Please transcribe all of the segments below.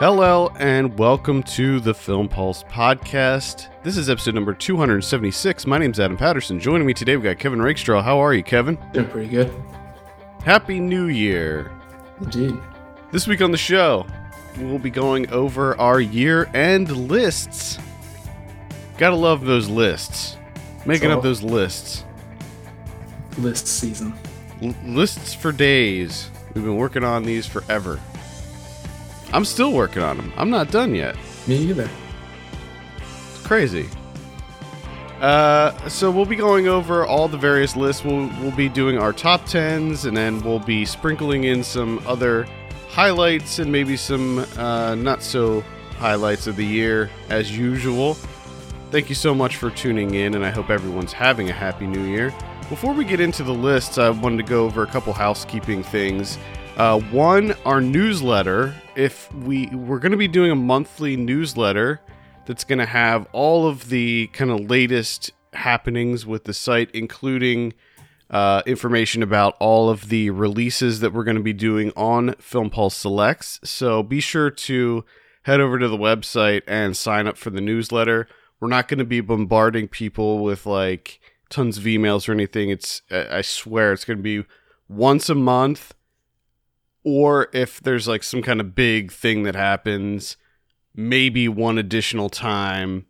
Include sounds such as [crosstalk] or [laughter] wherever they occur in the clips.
Hello and welcome to the Film Pulse podcast. This is episode number 276. My name's Adam Patterson. Joining me today, we've got Kevin Rakestraw. How are you, Kevin? Doing pretty good. Happy New Year. Indeed. This week on the show, we'll be going over our year end lists. Gotta love those lists. Making up those lists. List season. L- lists for days. We've been working on these forever. I'm still working on them. I'm not done yet. Me either. It's crazy. Uh, so we'll be going over all the various lists. We'll we'll be doing our top tens, and then we'll be sprinkling in some other highlights and maybe some uh, not so highlights of the year as usual. Thank you so much for tuning in, and I hope everyone's having a happy new year. Before we get into the lists, I wanted to go over a couple housekeeping things. Uh, one, our newsletter. If we we're going to be doing a monthly newsletter that's going to have all of the kind of latest happenings with the site, including uh, information about all of the releases that we're going to be doing on Film Pulse Selects. So be sure to head over to the website and sign up for the newsletter. We're not going to be bombarding people with like tons of emails or anything. It's I swear it's going to be once a month or if there's like some kind of big thing that happens, maybe one additional time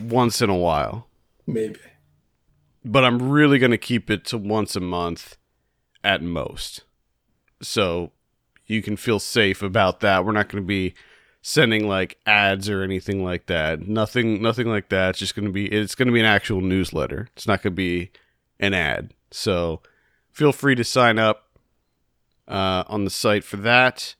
once in a while. Maybe. But I'm really going to keep it to once a month at most. So you can feel safe about that. We're not going to be sending like ads or anything like that. Nothing nothing like that. It's just going to be it's going to be an actual newsletter. It's not going to be an ad. So feel free to sign up uh, on the site for that.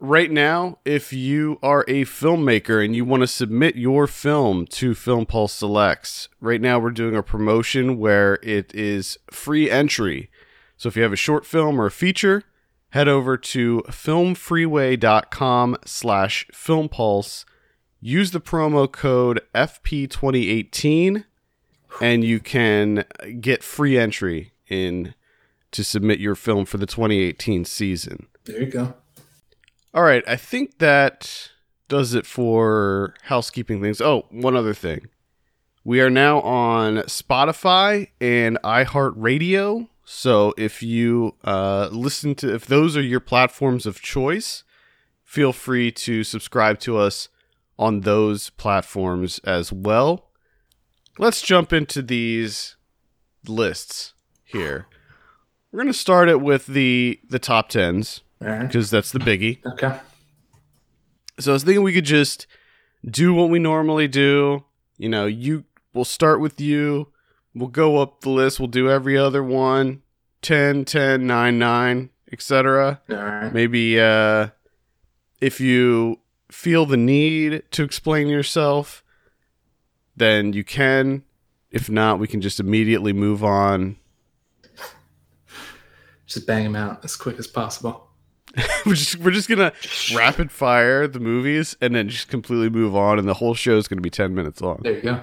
Right now, if you are a filmmaker and you want to submit your film to Film Pulse Selects, right now we're doing a promotion where it is free entry. So if you have a short film or a feature, head over to filmfreeway.com slash filmpulse. Use the promo code FP2018 and you can get free entry in to submit your film for the 2018 season. There you go. All right, I think that does it for housekeeping things. Oh, one other thing. We are now on Spotify and iHeartRadio. So if you uh, listen to, if those are your platforms of choice, feel free to subscribe to us on those platforms as well. Let's jump into these lists here. We're going to start it with the the top tens because that's the biggie. Okay. So I was thinking we could just do what we normally do. You know, you we'll start with you. We'll go up the list. We'll do every other one 10, 10, 9, 9, etc. Right. Maybe uh, if you feel the need to explain yourself, then you can. If not, we can just immediately move on. Just bang them out as quick as possible. [laughs] we're just we're just gonna rapid fire the movies and then just completely move on, and the whole show is gonna be ten minutes long. There you go.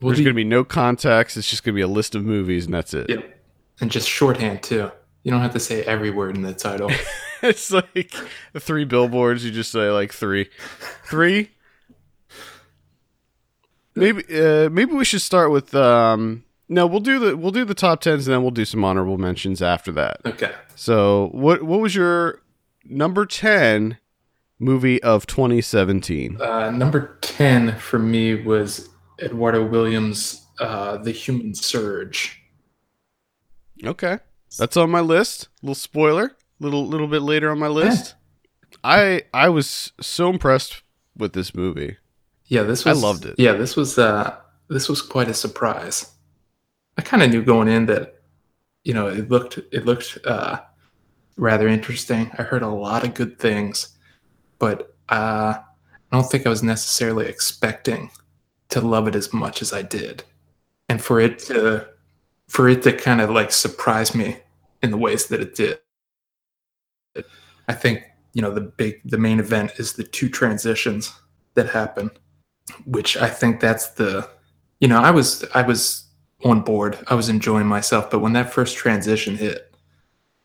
We'll There's do, to be no context. It's just to be a list of movies, and that's it. Yep. And just shorthand too. You don't have to say every word in the title. [laughs] it's like three billboards. You just say like three, three. Maybe, uh, maybe we should start with. Um, no, we'll do the we'll do the top tens, and then we'll do some honorable mentions after that. okay. So, what what was your number ten movie of 2017? Uh, number 10 for me was Eduardo Williams' uh, The Human Surge. Okay, that's on my list. Little spoiler, little little bit later on my list. I I was so impressed with this movie. Yeah, this was, I loved it. Yeah, this was uh this was quite a surprise. I kind of knew going in that you know, it looked it looked uh rather interesting. I heard a lot of good things, but uh I don't think I was necessarily expecting to love it as much as I did. And for it to for it to kind of like surprise me in the ways that it did. I think, you know, the big the main event is the two transitions that happen which I think that's the you know, I was I was on board. I was enjoying myself, but when that first transition hit,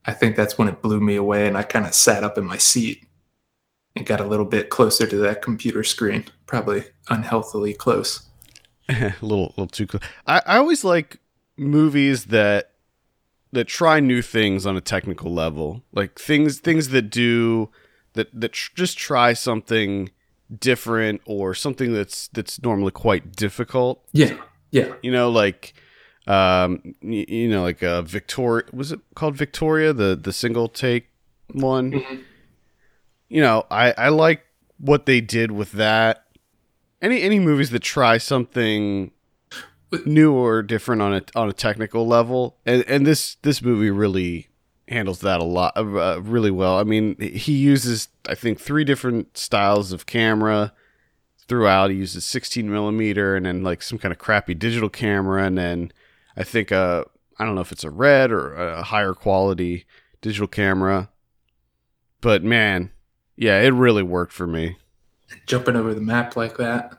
I think that's when it blew me away and I kind of sat up in my seat and got a little bit closer to that computer screen, probably unhealthily close. [laughs] a little, little too close. I, I always like movies that that try new things on a technical level, like things things that do that that tr- just try something different or something that's that's normally quite difficult. Yeah, yeah. You know, like um, you, you know, like uh, Victoria was it called Victoria, the the single take one. Mm-hmm. You know, I I like what they did with that. Any any movies that try something new or different on a on a technical level, and and this this movie really handles that a lot uh, really well. I mean, he uses I think three different styles of camera throughout. He uses 16 millimeter and then like some kind of crappy digital camera, and then I think uh I don't know if it's a red or a higher quality digital camera, but man, yeah, it really worked for me. Jumping over the map like that,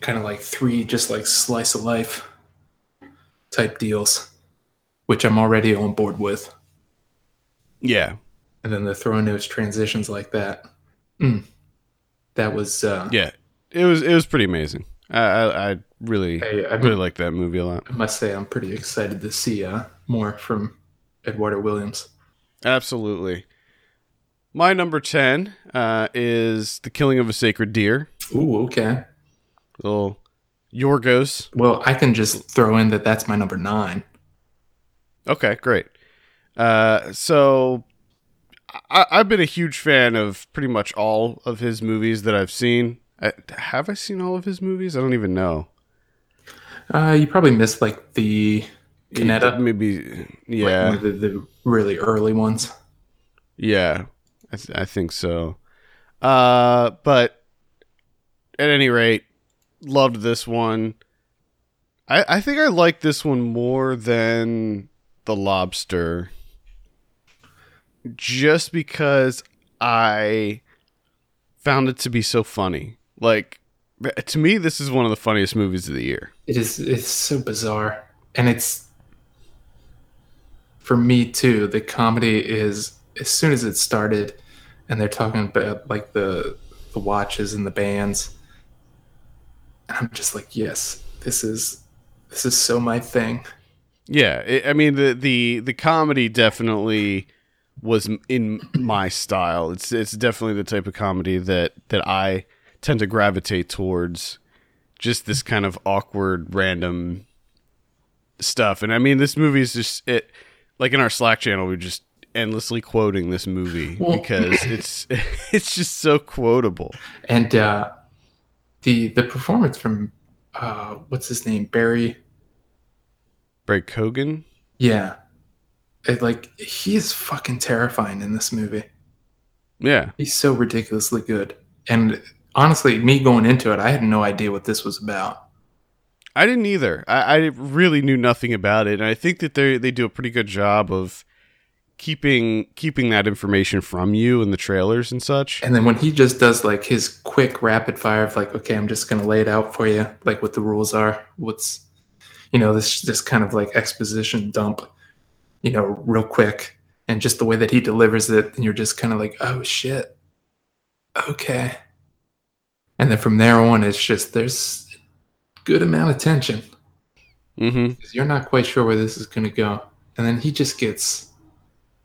kind of like three just like slice of life type deals, which I'm already on board with. Yeah, And then they're throwing those transitions like that. Mm. That was uh, yeah, it was it was pretty amazing. I I, I really I, I really like that movie a lot. I must say I'm pretty excited to see uh, more from Eduardo Williams. Absolutely. My number 10 uh, is The Killing of a Sacred Deer. Ooh, okay. Little Yorgos. Well, I can just throw in that that's my number nine. Okay, great. Uh, so I, I've been a huge fan of pretty much all of his movies that I've seen. I, have I seen all of his movies? I don't even know. Uh, you probably missed like the Kinetta, Maybe, yeah. of the, the really early ones. Yeah, I, th- I think so. Uh, but at any rate, loved this one. I I think I like this one more than the lobster, just because I found it to be so funny. Like to me, this is one of the funniest movies of the year. It is. It's so bizarre, and it's for me too. The comedy is as soon as it started, and they're talking about like the the watches and the bands, and I'm just like, yes, this is this is so my thing. Yeah, it, I mean the the the comedy definitely was in my style. It's it's definitely the type of comedy that that I tend to gravitate towards. Just this kind of awkward, random stuff. And I mean, this movie is just it. Like in our Slack channel, we're just endlessly quoting this movie Well- [laughs] because it's [laughs] it's just so quotable. And uh, the the performance from uh, what's his name Barry Brad Keoghan. Yeah. It, like he's fucking terrifying in this movie. Yeah, He's so ridiculously good. And honestly, me going into it, I had no idea what this was about. I didn't either. I, I really knew nothing about it, and I think that they they do a pretty good job of keeping keeping that information from you in the trailers and such. And then when he just does like his quick rapid fire of like, okay, I'm just gonna lay it out for you, like what the rules are, what's you know, this this kind of like exposition dump, you know, real quick. And just the way that he delivers it, and you're just kind of like, oh shit. Okay. And then from there on, it's just there's good amount of tension. hmm you're not quite sure where this is going to go. And then he just gets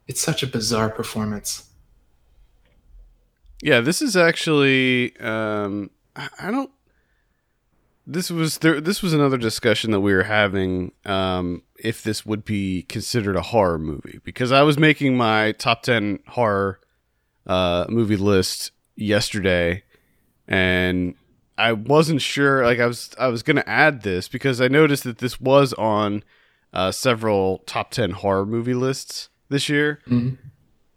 it's such a bizarre performance. Yeah, this is actually um, I don't. This was there. This was another discussion that we were having. Um, if this would be considered a horror movie, because I was making my top ten horror uh, movie list yesterday, and I wasn't sure. Like I was, I was gonna add this because I noticed that this was on uh, several top ten horror movie lists this year Mhm.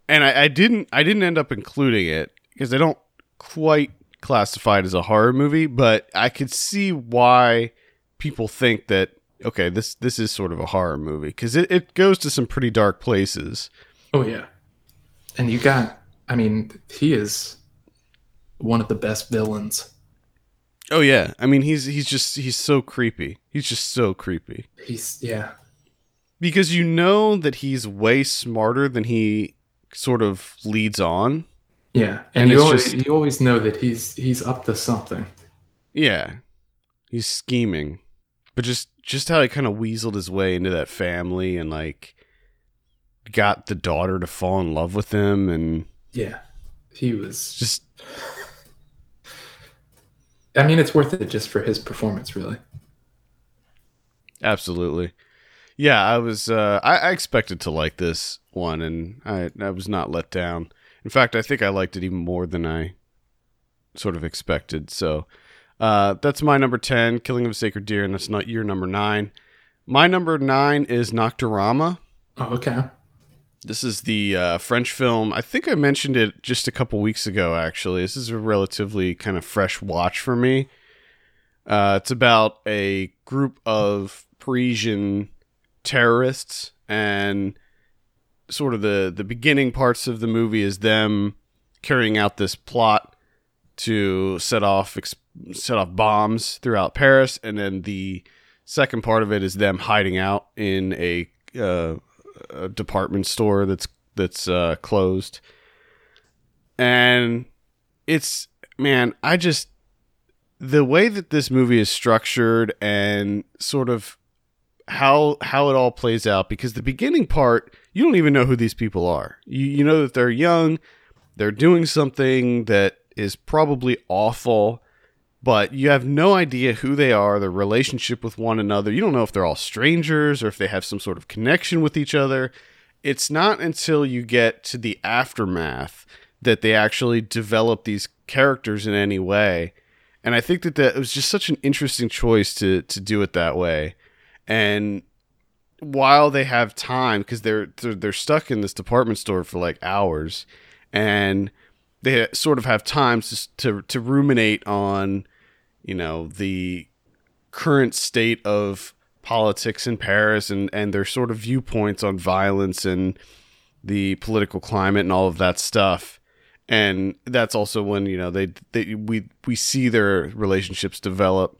and I, I didn't I didn't end up including it because I don't quite classify it as a horror movie, but I could see why people think that okay, this this is sort of a horror movie because it, it goes to some pretty dark places. Oh yeah. And you got I mean, he is one of the best villains. Oh yeah, I mean he's he's just he's so creepy. He's just so creepy He's yeah. because you know that he's way smarter than he sort of leads on. Yeah, and, And you always just- you always know that he's he's up to something. Yeah. He's scheming. But just just how he kind of weaseled his way into that family and like got the daughter to fall in love with him and Yeah, he was. just I mean, it's worth it just for his performance, really. absolutely. Yeah, I was uh I, I expected to like this one and I I was not let down. In fact, I think I liked it even more than I sort of expected. So uh that's my number 10, Killing of a Sacred Deer, and that's not your number 9. My number 9 is Nocturama. Oh, okay. This is the uh, French film. I think I mentioned it just a couple weeks ago, actually. This is a relatively kind of fresh watch for me. Uh, it's about a group of Parisian terrorists, and sort of the, the beginning parts of the movie is them carrying out this plot to set off ex- set off bombs throughout Paris, and then the second part of it is them hiding out in a uh, a department store that's that's uh, closed, and it's man, I just the way that this movie is structured and sort of how how it all plays out because the beginning part you don't even know who these people are. You you know that they're young, they're doing something that is probably awful, but you have no idea who they are, their relationship with one another. You don't know if they're all strangers or if they have some sort of connection with each other. It's not until you get to the aftermath that they actually develop these characters in any way. And I think that that it was just such an interesting choice to to do it that way. And while they have time because they're, they're they're stuck in this department store for like hours and they sort of have time to to, to ruminate on you know the current state of politics in Paris and and their sort of viewpoints on violence and the political climate and all of that stuff. And that's also when you know they, they we we see their relationships develop.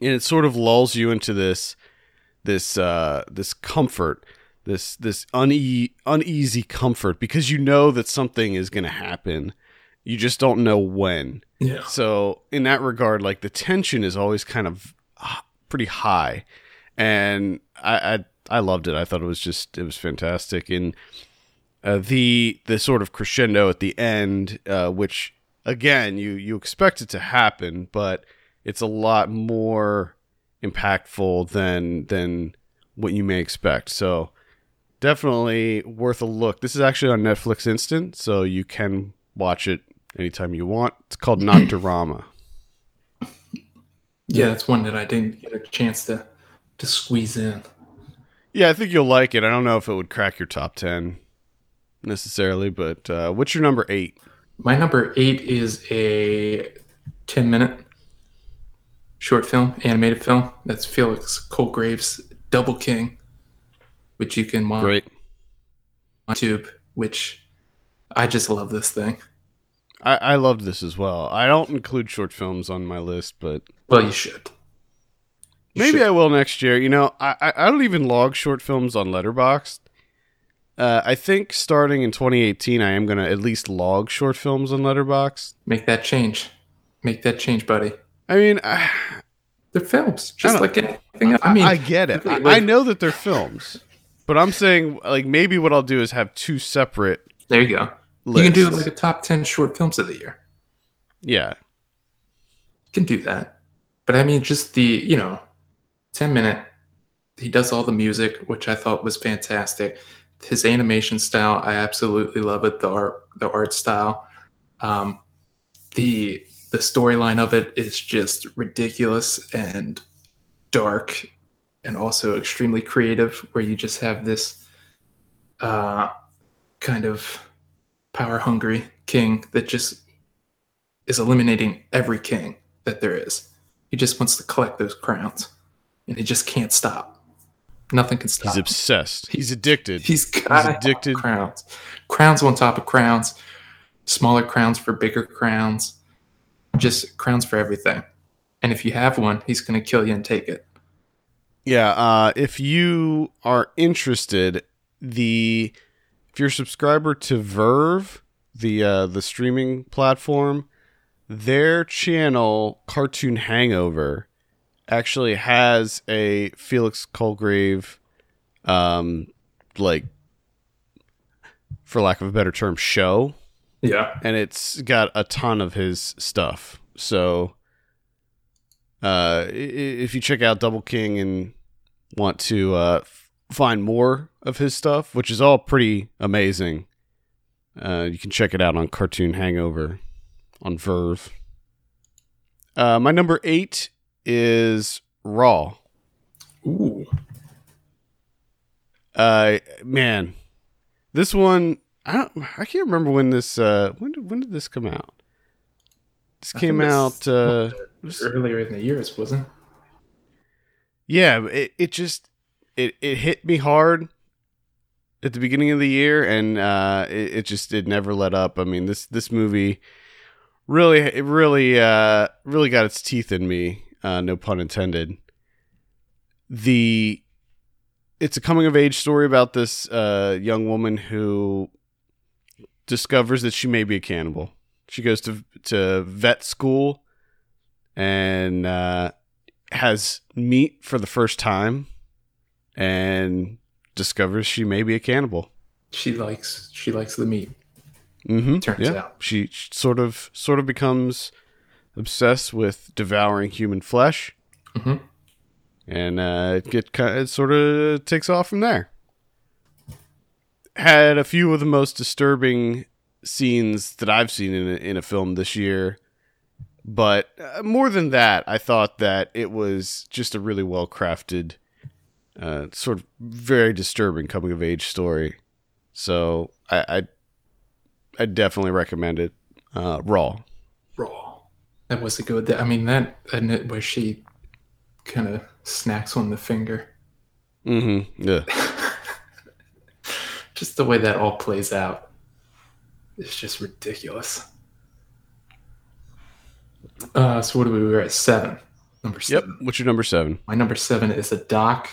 And it sort of lulls you into this this uh this comfort this this une- uneasy comfort because you know that something is going to happen. You just don't know when Yeah. so in that regard like the tension is always kind of pretty high. And I, I i loved it. I thought it was just it was fantastic. And uh, the the sort of crescendo at the end uh, which again you you expect it to happen but it's a lot more impactful than than what you may expect. So definitely worth a look. This is actually on netflix instant so you can watch it anytime you want it's called nocturama Yeah, that's one that I didn't get a chance to to squeeze in. yeah i think you'll like it i don't know if it would crack your top 10 necessarily but uh, what's your number eight My number eight is a ten minute short film, animated film. That's Felix Colgrave's Double King, which you can watch great on YouTube. Which I just love this thing. I, I loved this as well i don't include short films on my list but Well, you should. You Maybe should. I will next year. You know, I I don't even log short films on Letterboxd. Uh, I think starting in 2018, I am gonna at least log short films on Letterboxd. make that change. Make that change, buddy. I mean, I, They're films, just like anything else. I, I mean, I get it. Like- I know that they're films, but I'm saying like maybe what I'll do is have two separate there you go. Lists. You can do like a top ten short films of the year. yeah, You can do that. But I mean, just the, you know, 10 minute, he does all the music, which I thought was fantastic. His animation style, I absolutely love it. The art, the art style. Um, the the storyline of it is just ridiculous and dark and also extremely creative where you just have this uh, kind of power hungry king that just is eliminating every king that there is. He just wants to collect those crowns, and he just can't stop. Nothing can stop. he's obsessed. He's addicted. He's got addicted. crowns, crowns on top of crowns, smaller crowns for bigger crowns, just crowns for everything. And if you have one, he's going to kill you and take it. Yeah, uh, if you are interested, the if you're a subscriber to VRV, the uh, the streaming platform, their channel Cartoon Hangover actually has a Felix Colgrave, um, like for lack of a better term, show, Yeah. and it's got a ton of his stuff. So, uh, if you check out Double King and want to uh, find more of his stuff, which is all pretty amazing, uh, you can check it out on Cartoon Hangover on VRV. Uh, my number eight is Raw. Ooh. Uh, man, this one I don't. I can't remember when this. Uh, when did when did this come out? This I came out. Uh, Earlier in the years, wasn't? yeah, it it just it it hit me hard at the beginning of the year, and uh, it, it just it never let up. I mean this this movie really it really uh really got its teeth in me. Uh, no pun intended. The it's a coming of age story about this uh, young woman who discovers that she may be a cannibal. She goes to to vet school and uh, has meat for the first time and discovers she may be a cannibal. She likes she likes the meat. Mm-hmm. Turns yeah. out. she sort of sort of becomes obsessed with devouring human flesh, Mhm. and uh, it get it sort of takes off from there. Had a few of the most disturbing scenes that I've seen in a, in a film this year, but uh, more than that, I thought that it was just a really well crafted, uh, sort of very disturbing coming of age story. So I, I I definitely recommend it. Uh, Raw. Raw. That was a good. I mean that and it where she kind of snacks on the finger. Mm-hmm. Yeah. [laughs] Just the way that all plays out is just ridiculous. Uh, so what do we we're at seven? Number seven. Yep. What's your number seven? My number seven is a doc,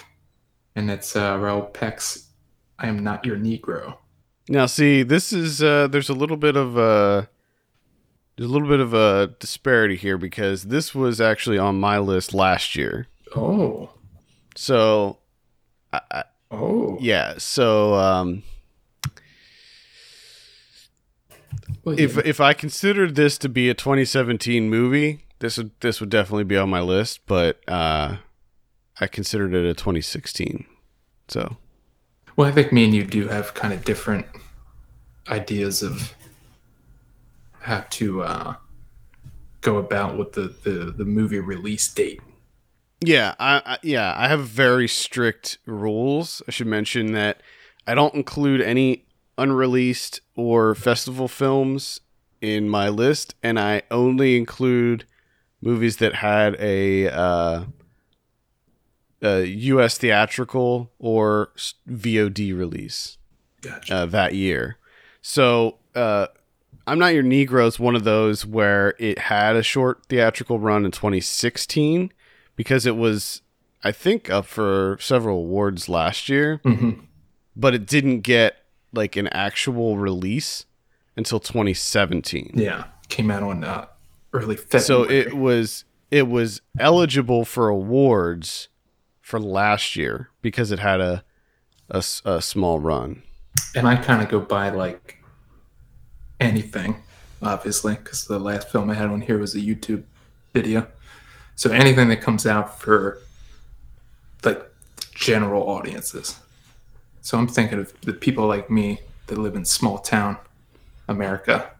and it's uh, Raoul Peck's "I Am Not Your Negro." Now, see, this is uh, there's a little bit of a there's a little bit of a disparity here because this was actually on my list last year. Oh, So, I, I, oh, yeah. So, um, Well, if if I considered this to be a 2017 movie, this would this would definitely be on my list. But uh, I considered it a 2016. So, Well, I think me and you do have kind of different ideas of how to uh, go about with the, the, the movie release date. Yeah, I, I yeah, I have very strict rules. I should mention that I don't include any unreleased or festival films in my list, and I only include movies that had a uh, a U.S. theatrical or VOD release Gotcha. uh, that year. So, uh, I'm Not Your Negro is one of those where it had a short theatrical run in 2016 because it was, I think, up for several awards last year, hmm but it didn't get like an actual release until 2017. Yeah, came out on uh, early February. So it was it was eligible for awards for last year because it had a a, a small run. and I kind of go by like anything, obviously, because the last film I had on here was a YouTube video. So anything that comes out for like general audiences. So I'm thinking of the people like me that live in small town America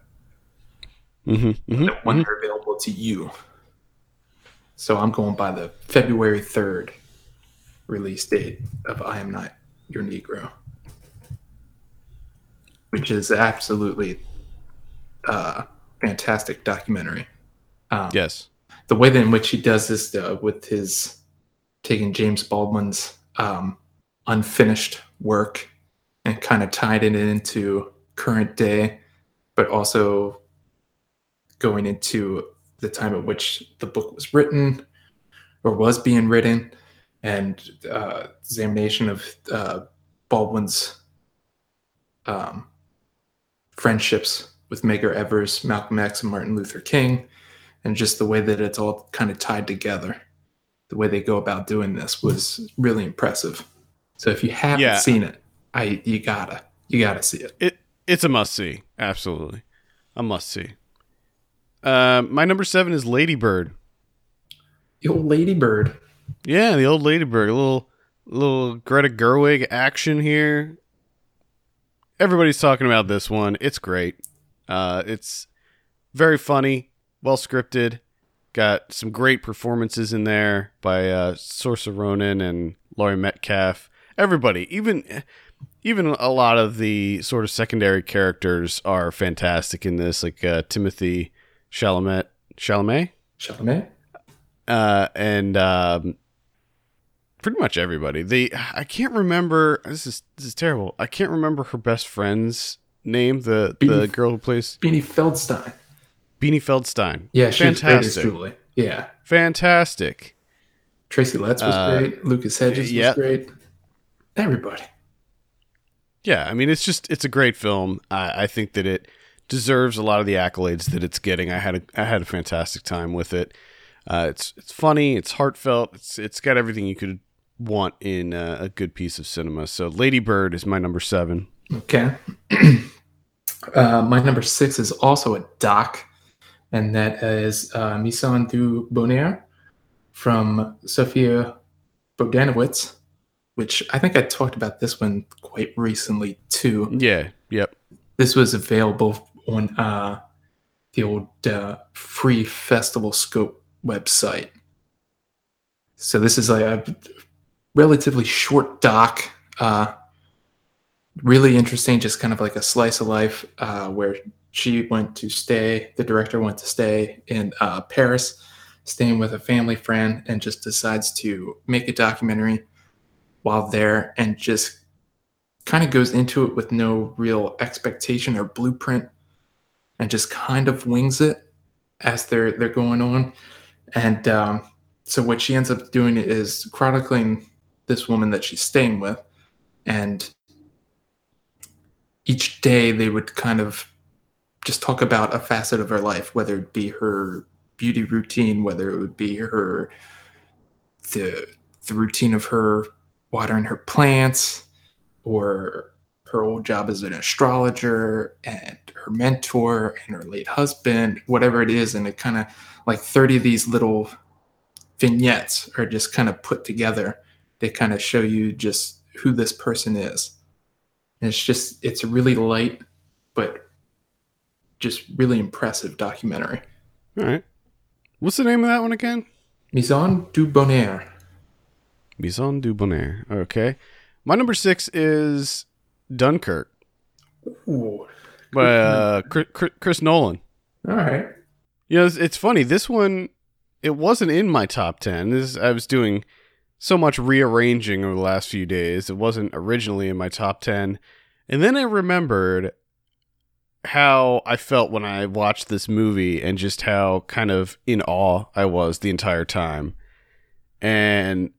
Mm-hmm, that when they're available to you. So I'm going by the February 3rd release date of I Am Not Your Negro, which is absolutely uh, fantastic documentary. Um, Yes. The way that in which he does this uh, with his taking James Baldwin's um, unfinished work and kind of tied it into current day, but also going into the time at which the book was written or was being written and uh, examination of uh, Baldwin's um, friendships with Medgar Evers, Malcolm X, and Martin Luther King, and just the way that it's all kind of tied together. The way they go about doing this was really impressive. So if you haven't Yeah. seen it, I you gotta you gotta see it. It it's a must see. Absolutely, a must see. Uh, my number seven is Ladybird. Old Ladybird. Yeah, the old Ladybird. A little little Greta Gerwig action here. Everybody's talking about this one. It's great. Uh, it's very funny, well scripted. Got some great performances in there by uh, Saoirse Ronan and Laurie Metcalf. Everybody, even even a lot of the sort of secondary characters are fantastic in this, like uh, Timothy Chalamet. Chalamet, Chalamet. Uh, and um, pretty much everybody. The I can't remember. This is this is terrible. I can't remember her best friend's name. The the girl who plays Beanie Feldstein. Beanie Feldstein. Yeah, she was great as fantastic, Julie. Yeah. fantastic. Tracy Letts was Uh, great. Lucas Hedges was great. Everybody. Yeah, I mean it's just it's a great film. I, I think that it deserves a lot of the accolades that it's getting. I had a I had a fantastic time with it. Uh, it's it's funny. It's heartfelt. It's it's got everything you could want in uh, a good piece of cinema. So Lady Bird is my number seven. Okay. [clears throat] uh, my number six is also a doc, and that is uh, Maison du Bonheur from Sofia Bohdanowicz, which I think I talked about this one quite recently too. Yeah. Yep. This was available on uh, the old uh, free festival scope website. So this is a, a relatively short doc, uh, really interesting, just kind of like a slice of life uh, where she went to stay, the director went to stay in uh, Paris, staying with a family friend, and just decides to make a documentary while there and just kind of goes into it with no real expectation or blueprint and just kind of wings it as they're they're going on and um, so what she ends up doing is chronicling this woman that she's staying with and each day they would kind of just talk about a facet of her life whether it be her beauty routine whether it would be her the the routine of her watering her plants or her old job as an astrologer and her mentor and her late husband, whatever it is. And it kind of like 30 of these little vignettes are just kind of put together. They kind of show you just who this person is. And it's just, it's a really light, but just really impressive documentary. All right. What's the name of that one again? Maison du Bonheur. Maison du Bonheur. Okay. My number six is Dunkirk Ooh. by uh, Chris, Chris Nolan. All right. You know, it's, it's funny. This one, it wasn't in my top 10. This, I was doing so much rearranging over the last few days. It wasn't originally in my top 10. And then I remembered how I felt when I watched this movie and just how kind of in awe I was the entire time. And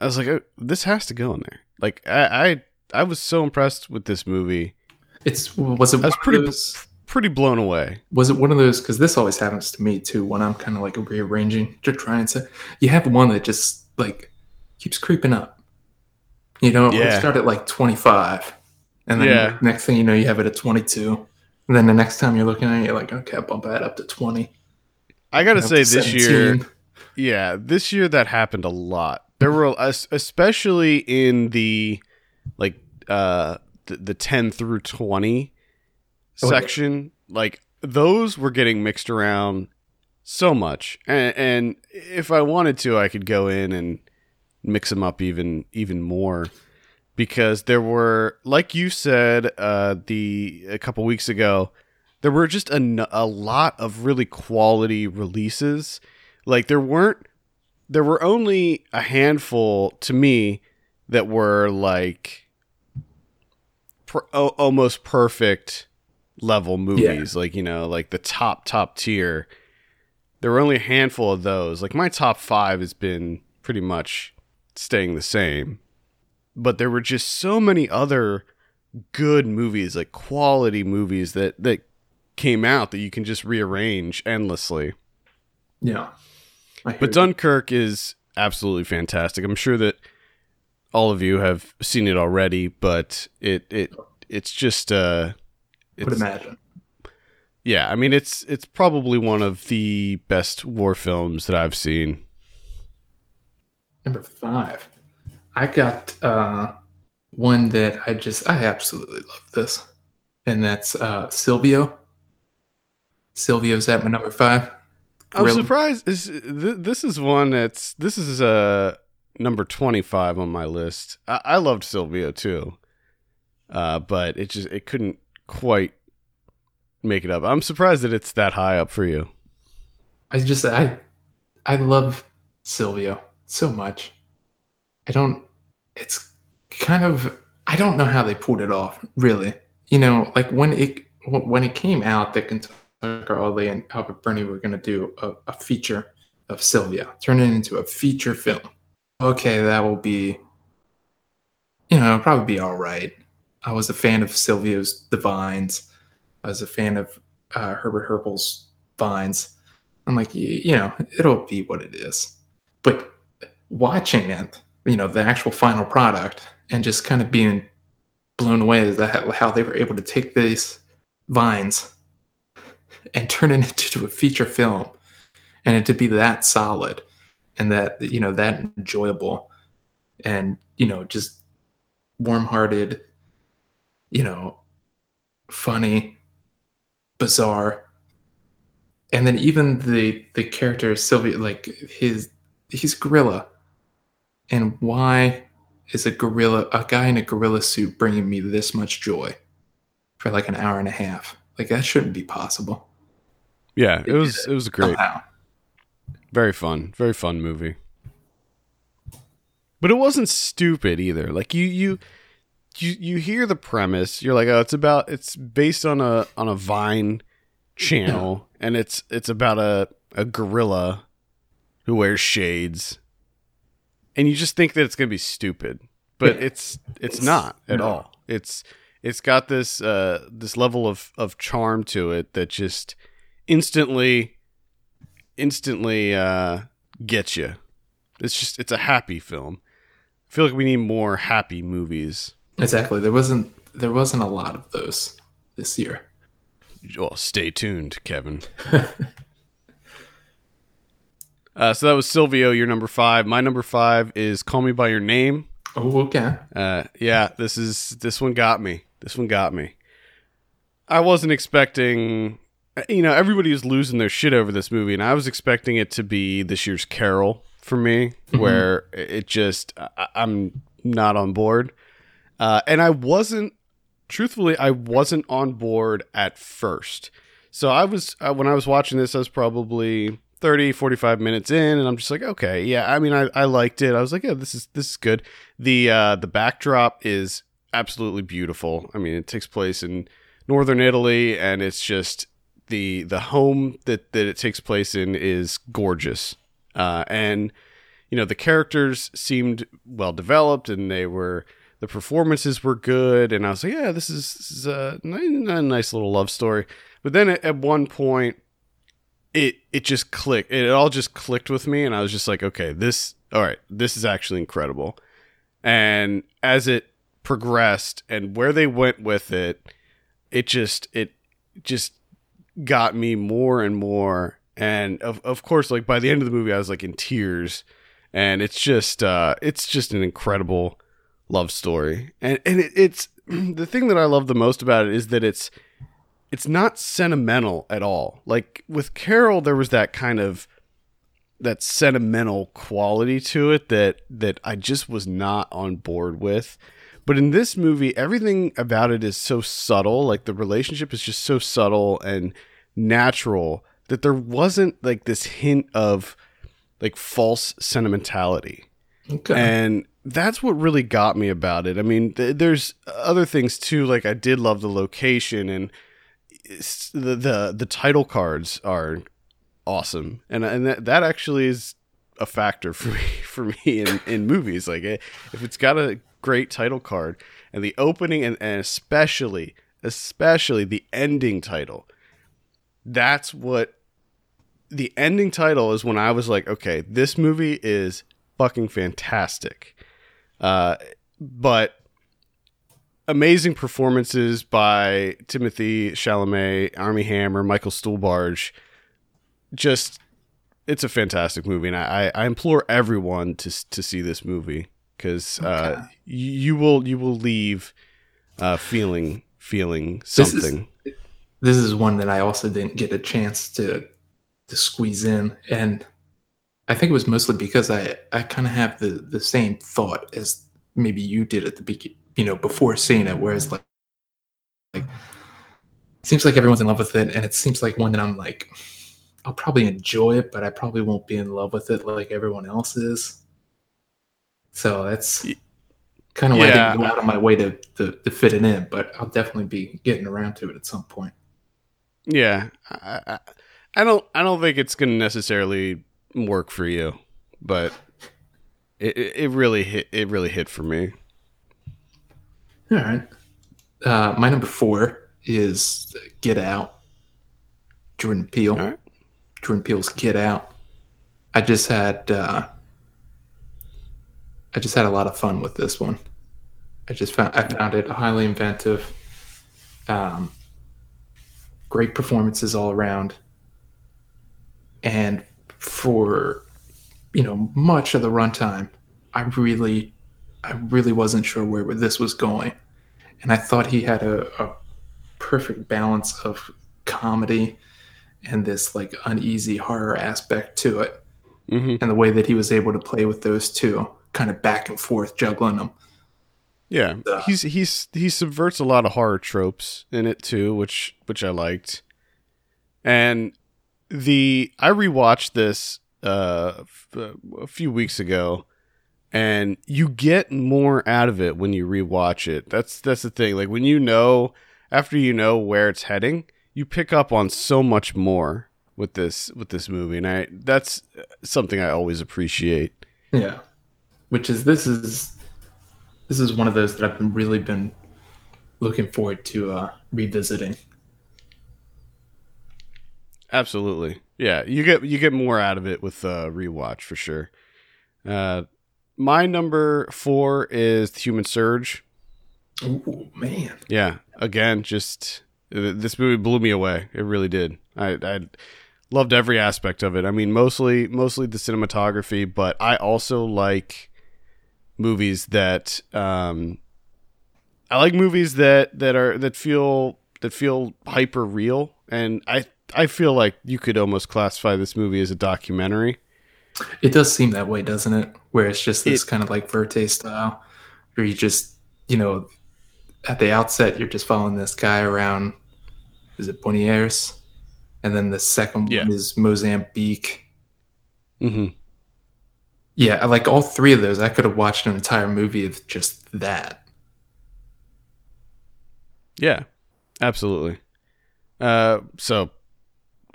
I was like, oh, this has to go in there. Like, I, I, I was so impressed with this movie. It's, was it I was pretty, those- pretty blown away. was it one of those because this always happens to me too when i'm kind of like rearranging to try and say you have one that just like keeps creeping up you know Yeah. start at like 25 and then Yeah. next thing you know you have it at 22 and then the next time you're looking at it you're like okay I'll bump that up to 20 I gotta say, to this year, Yeah, this year that happened a lot. There were especially in the like uh the, the 10 through 20 Section, like those were getting mixed around so much. And, and if I wanted to, I could go in and mix them up even even more because there were like you said uh the a couple weeks ago there were just a, a lot of really quality releases like there weren't there were only a handful to me that were like per, o- almost perfect level movies like you know like the top top tier there were only a handful of those like my top 5 has been pretty much staying the same but there were just so many other good movies like quality movies that that came out that you can just rearrange endlessly. Yeah. But Dunkirk is absolutely fantastic. I'm sure that all of you have seen it already, but it it it's just uh would imagine. Yeah, I mean it's it's probably one of the best war films that I've seen. Number five. I got uh one that I just I absolutely love this. And that's uh Silvio. Silvio's at my number five. I'm surprised. This, this is one that's this is uh number 25 on my list. I, I loved Silvio too, uh, but it just it couldn't quite make it up. I'm surprised that it's that high up for you. I just I I love Silvio so much. I don't. It's kind of I don't know how they pulled it off. Really, you know, like when it when it came out that Kentucker Audley and Albert Birney were going to do a, a feature of Silvio, turn it into a feature film okay, that will be, you know, probably be all right. I was a fan of Silvio's Divines. I was a fan of uh, Herbert Herpel's Vines. I'm like, you know, it'll be what it is. But watching it, you know, the actual final product, and just kind of being blown away at how they were able to take these vines and turn it [laughs] into a feature film, and it to be that solid and that you know that enjoyable and you know just warm-hearted you know funny bizarre and then even the the character Silvio like his he's gorilla and why is a gorilla a guy in a gorilla suit bringing me this much joy for like an hour and a half like that shouldn't be possible yeah it, it was it was great somehow. Very fun. Very fun movie. But it wasn't stupid either. Like you you you you hear the premise, you're like, "Oh, it's about it's based on a on a Vine channel and it's it's about a a gorilla who wears shades." And you just think that it's going to be stupid. But it's it's not at all. It's it's got this uh this level of of charm to it that just instantly instantly uh, gets you. It's just it's a happy film. I feel like we need more happy movies. Exactly. There wasn't there wasn't a lot of those this year. Well, stay tuned, Kevin. [laughs] uh, so that was Silvio, your number five. My number five is Call Me by Your Name. Oh, okay. Uh, yeah, this is this one got me. This one got me. I wasn't expecting you know, everybody was losing their shit over this movie, and I was expecting it to be this year's Carol for me, mm-hmm. where it just I, am not on board, uh, and I wasn't. Truthfully, I wasn't on board at first. So I was uh, when I was watching this, I was probably 30 45 minutes in and i'm just like okay yeah i mean i, I liked it i was like yeah this is this is good the uh the backdrop is absolutely beautiful i mean it takes place in northern italy and it's just the the home that that it takes place in is gorgeous, uh, and you know the characters seemed well developed, and they were the performances were good, and I was like, yeah, this is, this is a, nice little love story. But then at, at one point, it it just clicked. It all just clicked with me, and I was just like, okay, this all right, this is actually incredible. And as it progressed and where they went with it, it just it just got me more and more. And of of course, like by the end of the movie, I was like in tears. And it's just uh, it's just an incredible love story. And and it, it's [clears throat] the thing that I love the most about it is that it's it's not sentimental at all. Like with Carol, there was that kind of that sentimental quality to it that that I just was not on board with. But in this movie, everything about it is so subtle. Like the relationship is just so subtle and natural that there wasn't like this hint of like false sentimentality. Okay. And that's what really got me about it. I mean, th- there's other things too. Like I did love the location and the the the title cards are awesome, and and that, that actually is a factor [laughs] for me for me in in movies. Like eh, if it's got a great title card and the opening and, and especially especially the ending title that's what the ending title is when I was like, okay, this movie is fucking fantastic. Uh, but amazing performances by Timothy Chalamet, Armie Hammer, Michael Stuhlbarg. Just, it's a fantastic movie, and I, I implore everyone to to see this movie because uh, Okay. you will you will leave uh, feeling feeling This is- something. This is one that I also didn't get a chance to to squeeze in, and I think it was mostly because I I kind of have the the same thought as maybe you did at the beginning, you know, before seeing it. Whereas like like it seems like everyone's in love with it, and it seems like one that I'm like I'll probably enjoy it, but I probably won't be in love with it like everyone else is. So that's kind of why I Yeah. didn't go out of my way to, to to fit it in, but I'll definitely be getting around to it at some point. Yeah, I, I, I don't. I don't think it's going to necessarily work for you, but it, it, really hit. It really hit for me. All right. Uh, my number four is Get Out. Jordan Peele. All right. Jordan Peele's Get Out. I just had uh, I just had a lot of fun with this one. I just found I found it highly inventive. Um, great performances all around. And for you know much of the runtime, I really I really wasn't sure where this was going. And I thought he had a, a perfect balance of comedy and this like uneasy horror aspect to it. hmm And the way that he was able to play with those two, kind of back and forth, juggling them. Yeah, Uh, he's he's he subverts a lot of horror tropes in it too, which which I liked. And the I rewatched this uh, a few weeks ago, and you get more out of it when you rewatch it. That's that's the thing. Like when you know after you know where it's heading, you pick up on so much more with this with this movie, and I that's something I always appreciate. Yeah. Which is this is this is one of those that I've been really been looking forward to uh revisiting. Absolutely. Yeah, you get you get more out of it with uh rewatch for sure. Uh my number 4 is the Human Surge. Oh man. Yeah, again, just this movie blew me away. It really did. I I loved every aspect of it. I mean, mostly mostly the cinematography, but I also like movies that um I like movies that that are that feel that feel hyper real and I I feel like you could almost classify this movie as a documentary. It does seem that way, doesn't it? Where it's just this It- kind of like Verite style, where you just, you know, at the outset, you're just following this guy around. Is it Buenos Aires? And then the second Yeah. one is Mozambique. Mm-hmm. Yeah, like all three of those. I could have watched an entire movie of just that. Yeah. Absolutely. Uh so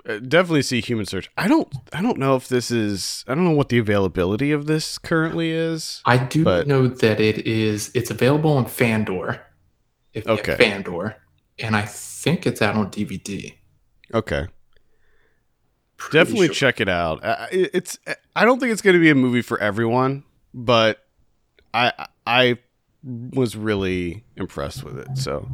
definitely see Human Surge. I don't I don't know if this is I don't know what the availability of this currently is. I do But- know that it is. It's available on Fandor. If Okay. Fandor, and I think it's out on DVD. Okay. Pretty Definitely sure. check it out. It's I don't think it's going to be a movie for everyone, but I I was really impressed with it. So,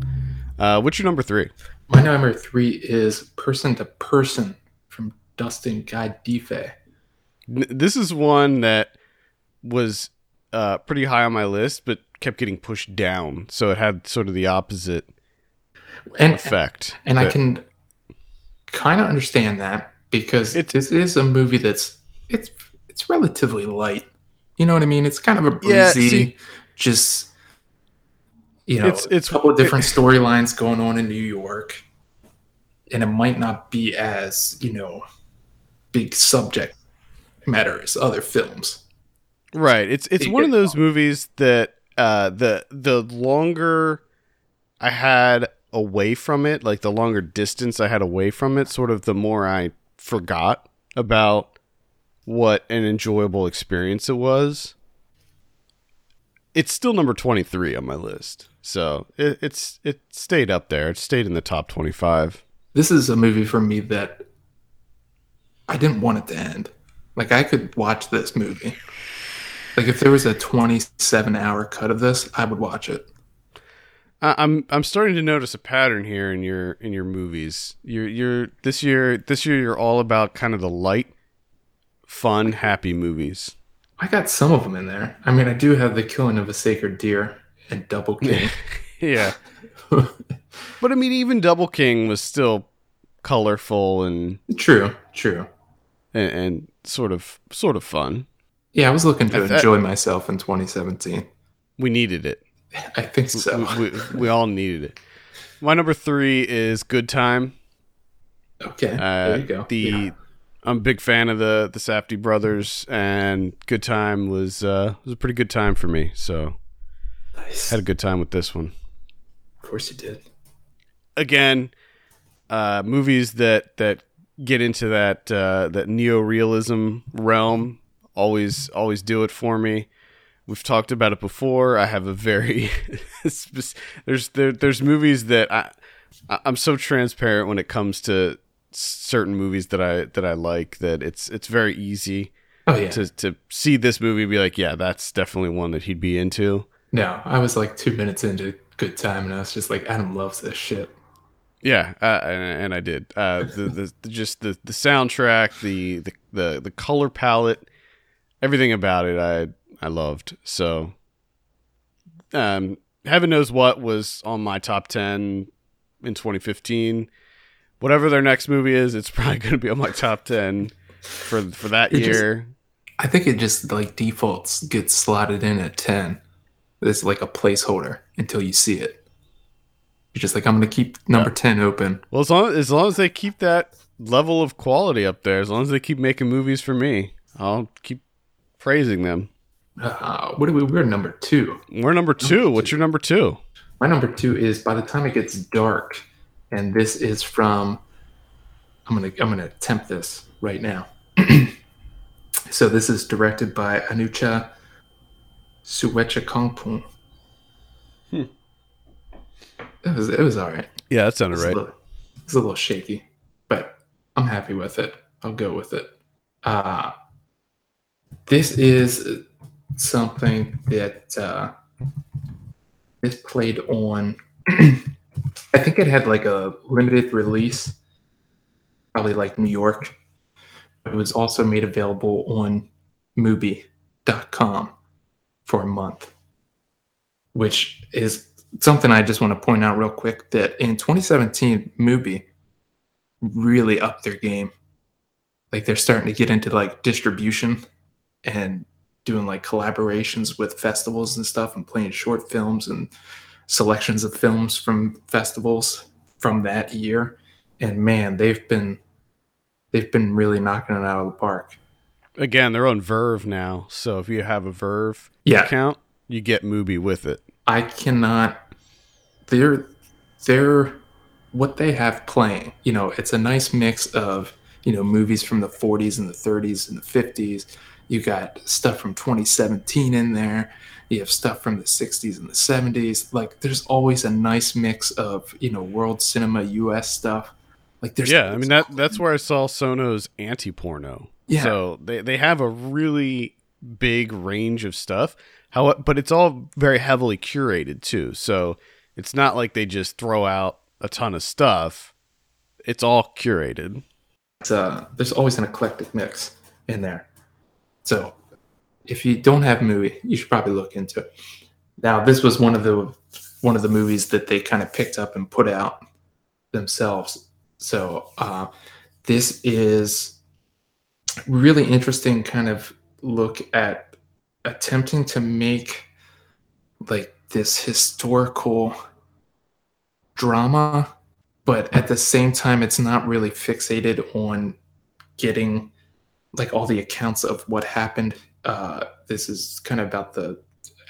uh, what's your number three? My number three is Person to Person from Dustin Guy Defa. This is one that was uh, pretty high on my list, but kept getting pushed down. So it had sort of the opposite And effect. and I But- can kind of understand that because It's- this is a movie that's it's it's relatively light. You know what I mean? It's kind of a Yeah, breezy, see- just you know, It's- it's- a couple of different storylines going on in New York, and it might not be as you know big subject matter as other films. Right. It's it's one of those movies that uh the the longer I had away from it, like the longer distance I had away from it, sort of the more I forgot about what an enjoyable experience it was. It's still number 23 on my list. So, it, it's it stayed up there. It stayed in the top 25. this is a movie for me that I didn't want it to end. Like I could watch this movie. Like if there was a 27 hour cut of this, I would watch it. I'm I'm starting to notice a pattern here in your in your movies. You're you're this year this year you're all about kind of the light, fun, happy movies. I got some of them in there. I mean, I do have the killing of a sacred deer and Double King. [laughs] Yeah. but I mean even Double King was still colorful and true, true. and, and sort of sort of fun. Yeah, I was looking to enjoy myself in 2017. We needed it. I think so. We, we, we all needed it. My number three is Good Time. okay, Uh, there you go. The Yeah. I'm a big fan of the the Safdie brothers, and Good Time was uh, was a pretty good time for me. So Nice. had a good time with this one. Of course you did. Again, uh, movies that that get into that uh, that neo-realism realm always always do it for me. We've talked about it before. I have a very [laughs] there's there, there's movies that I I- I'm so transparent when it comes to certain movies that I that I like that it's it's very easy Oh yeah. to to see this movie and be like, yeah, that's definitely one that he'd be into. No, I was like two minutes into good time, and I was just like, Adam loves this shit. Yeah, uh, and, and I did. Uh, [laughs] the, the the just the the soundtrack, the, the the the color palette, everything about it, I I loved. So, um, heaven knows what was on my top ten in 2015. Whatever their next movie is, it's [laughs] probably going to be on my top ten for for that It just- year. I think it just like defaults gets slotted in at ten. It's like a placeholder until you see it. You're just like, I'm gonna keep number ten open. Well, as long as long as they keep that level of quality up there, as long as they keep making movies for me, I'll keep praising them. Uh, what do we? We're number two. We're number two. What's your number two? My number two is by the time it gets dark, and this is from. I'm gonna I'm gonna attempt this right now. [clears throat] so this is directed by Anucha Suecha Hmm. It was it was all right. Yeah, that sounded It's, right. little, it's a little shaky, but I'm happy with it. I'll go with it. Uh, this is something that uh, this played on. [clears throat] I think it had like a limited release, probably like New York. It was also made available on Mubi.com for a month, which is something I just want to point out real quick that in 2017, Mubi really upped their game. Like they're starting to get into like distribution and doing like collaborations with festivals and stuff and playing short films and selections of films from festivals from that year. And man, they've been they've been really knocking it out of the park. Again, they're on VRV now, so if you have a VRV Yeah. account, you get Mubi with it. I cannot. They're they're what they have playing. You know, it's a nice mix of you know movies from the 40s and the 30s and the 50s. You got stuff from 2017 in there. You have stuff from the 60s and the 70s. Like, there's always a nice mix of you know world cinema, U.S. stuff. Like, there's yeah, I mean that that's where I saw Sono's anti-porno. Yeah. So they they have a really big range of stuff. How but it's all very heavily curated too. So it's not like they just throw out a ton of stuff. It's all curated. it's, uh, there's always an eclectic mix in there. So if you don't have a movie, you should probably look into it. Now, this was one of the one of the movies that they kind of picked up and put out themselves. So uh, this is really interesting kind of look at attempting to make like this historical drama but at the same time it's not really fixated on getting like all the accounts of what happened. Uh, this is kind of about the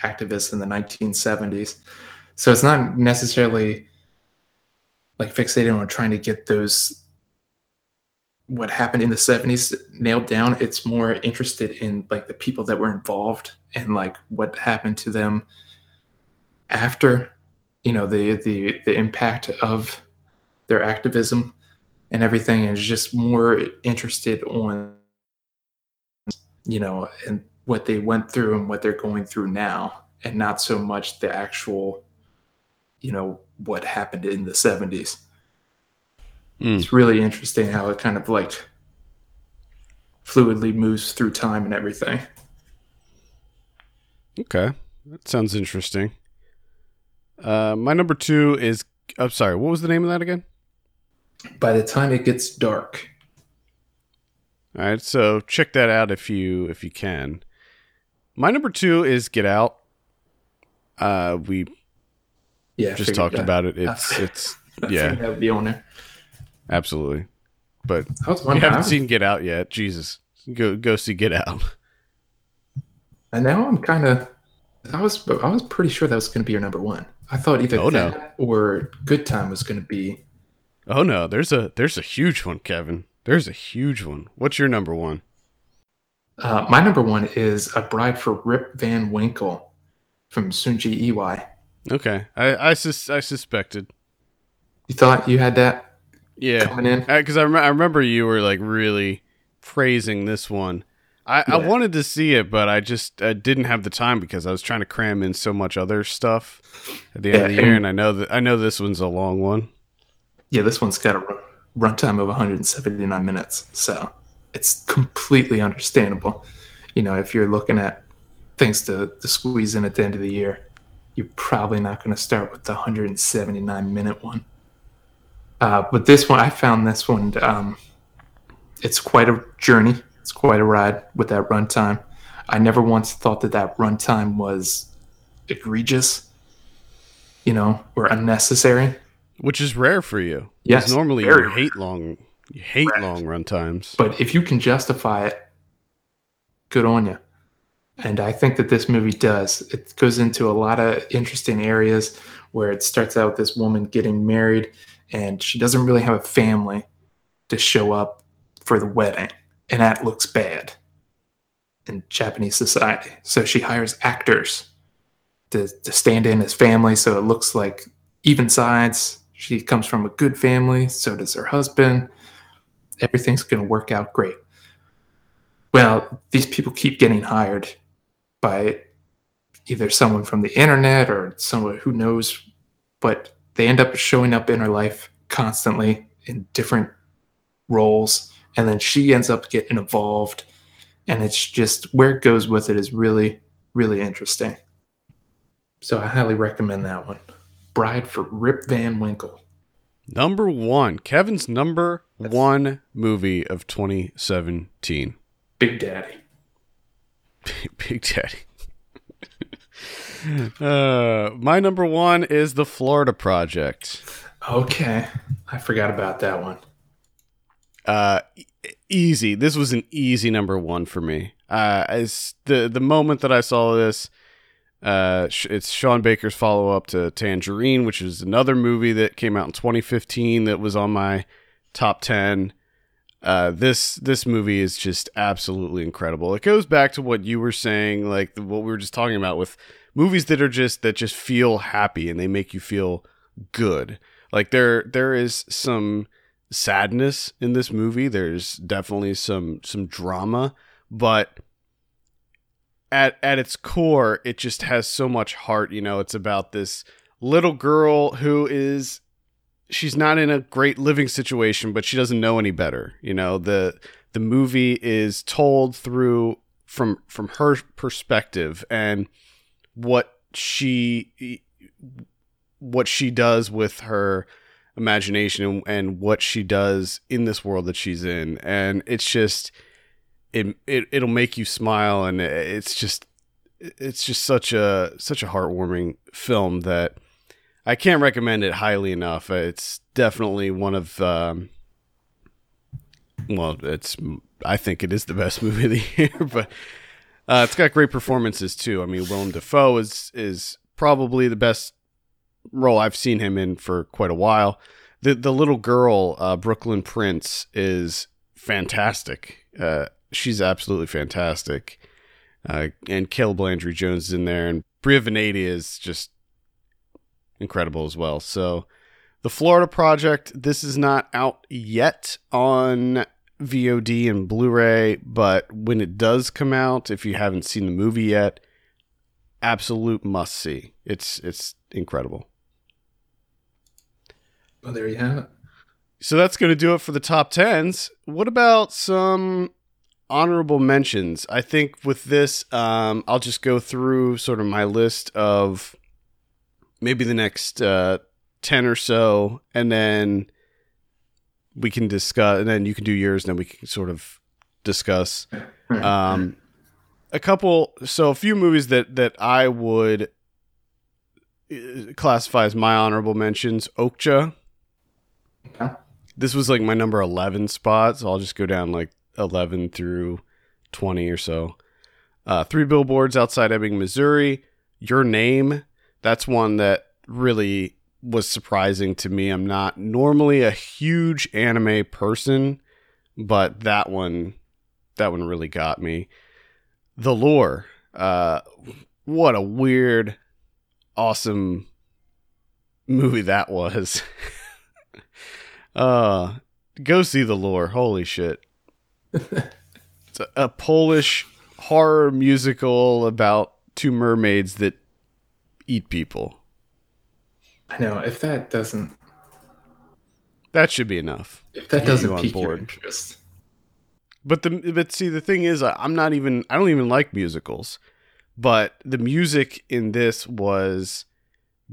activists in the 1970s so it's not necessarily like fixated on trying to get those what happened in the 70s nailed down it's more interested in like the people that were involved and like what happened to them after you know the the the impact of their activism and everything, is just more interested on, you know, and what they went through and what they're going through now, and not so much the actual, you know, what happened in the 70s. Mm. It's really interesting how it kind of like fluidly moves through time and everything. Okay, that sounds interesting. Uh, my number two is. I'm sorry. What was the name of that again? By the time it gets dark, All right, so check that out if you if you can. My number two is Get Out. Uh, we yeah, just talked that. about it. It's it's [laughs] yeah, that would be on there. Absolutely. But I you haven't seen Get Out yet, Jesus, go go see Get Out. and now I'm kind of. I was I was pretty sure that was going to be your number one. I thought either Oh, no. that or Good Time was going to be. Oh no, there's a there's a huge one, Kevin. There's a huge one. What's your number one? Uh, my number one is A Bride for Rip Van Winkle from Shunji Iwai. Okay, I I, sus- I suspected. You thought you had that Yeah, coming in? Uh, because I, rem- I remember you were like really praising this one. I, I wanted to see it, but I just I didn't have the time because I was trying to cram in so much other stuff at the end of the year, and- I know that I know this one's a long one. Yeah, this one's got a run- runtime of 179 minutes, so it's completely understandable. You know, if you're looking at things to, to squeeze in at the end of the year, you're probably not going to start with the 179 minute one. Uh, but this one, I found this one. Um, it's quite a journey. It's quite a ride with that runtime. I never once thought that that runtime was egregious, you know, or unnecessary. which is rare for you. Yes, normally you hate long, you hate Correct. long run times. But if you can justify it, good on you. And I think that this movie does. It goes into a lot of interesting areas where it starts out with this woman getting married and she doesn't really have a family to show up for the wedding. And that looks bad in Japanese society. So she hires actors to, to stand in as family so it looks like even sides. She comes from a good family, so does her husband everything's going to work out great. Well, these people keep getting hired by either someone from the internet or someone who knows, but they end up showing up in her life constantly in different roles. And then she ends up getting involved. And it's just where it goes with it is really, really interesting. So I highly recommend that one. Bride for Rip Van Winkle. Number one, Kevin's number one movie of 2017. Big Daddy. [laughs] Big Daddy. [laughs] uh, my number one is The Florida Project. Okay. I forgot about that one. Uh, easy. This was an easy number one for me. Uh, as the the moment that I saw this, uh, it's Sean Baker's follow up to Tangerine, which is another movie that came out in 2015 that was on my top ten. Uh, this this movie is just absolutely incredible. It goes back to what you were saying, like the, what we were just talking about with movies that are just that just feel happy and they make you feel good. Like there there is some sadness in this movie. There's definitely some some drama, but at at its core, it just has so much heart. You know, it's about this little girl who is she's not in a great living situation, but she doesn't know any better. You know, the the movie is told through from from her perspective and what she what she does with her imagination and, and what she does in this world that she's in and it's just it, it it'll make you smile and it's just it's just such a such a heartwarming film that I can't recommend it highly enough. It's definitely one of um, well, it's I think it is the best [laughs] movie of the year, but uh, it's got great performances too. I mean, Willem Dafoe is is probably the best role I've seen him in for quite a while. The the little girl, uh, Brooklyn Prince, is fantastic. Uh, she's absolutely fantastic. Uh, and Caleb Landry Jones is in there, and Bria Vinaite is just incredible as well. So, The Florida Project, this is not out yet on VOD and Blu ray, but when it does come out, if you haven't seen the movie yet, absolute must see. It's it's incredible. Well, there you have it. So that's going to do it for the top tens. What about some honorable mentions? I think with this, um, I'll just go through sort of my list of maybe the next uh, 10 or so, and then we can discuss, and then you can do yours, and then we can sort of discuss. Um, a couple, so a few movies that, that I would uh, classify as my honorable mentions Okja. Okay. This was like my number 11 spot, so I'll just go down like 11 through 20 or so. Uh, three billboards outside Ebbing, Missouri. Your name. That's one that really was surprising to me. I'm not normally a huge anime person, but that one, that one really got me. The Lure. Uh, what a weird, awesome movie that was. [laughs] uh, go see the Lure. Holy shit. [laughs] it's a, a Polish horror musical about two mermaids that eat people. I know if that doesn't That should be enough. if that doesn't pique your board. interest. But the but see the thing is I'm not even I don't even like musicals. But the music in this was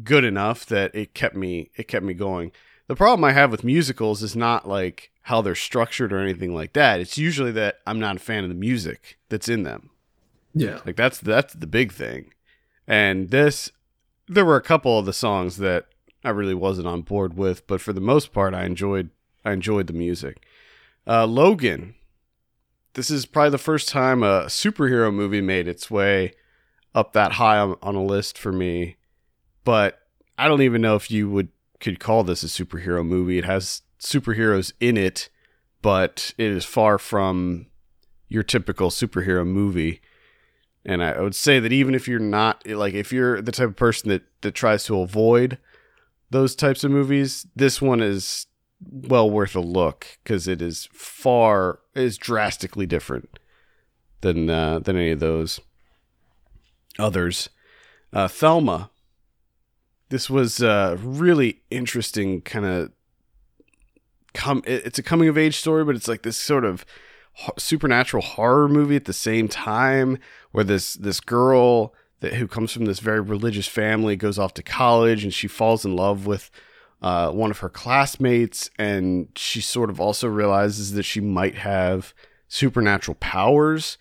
good enough that it kept me it kept me going. The problem I have with musicals is not like how they're structured or anything like that. It's usually that I'm not a fan of the music that's in them. Yeah. Like that's that's the big thing. And this there were a couple of the songs that I really wasn't on board with, but for the most part I enjoyed I enjoyed the music. Uh Logan. This is probably the first time a superhero movie made its way up that high on, on a list for me. But I don't even know if you would could call this a superhero movie. It has superheroes in it, but it is far from your typical superhero movie. And I would say that even if you're not like if you're the type of person that that tries to avoid those types of movies, this one is well worth a look because it is far is drastically different than uh, than any of those others. Uh, Thelma. This was a really interesting kind of come. It's a coming of age story, but it's like this sort of supernatural horror movie at the same time, where this this girl that who comes from this very religious family goes off to college and she falls in love with uh, one of her classmates, and she sort of also realizes that she might have supernatural powers.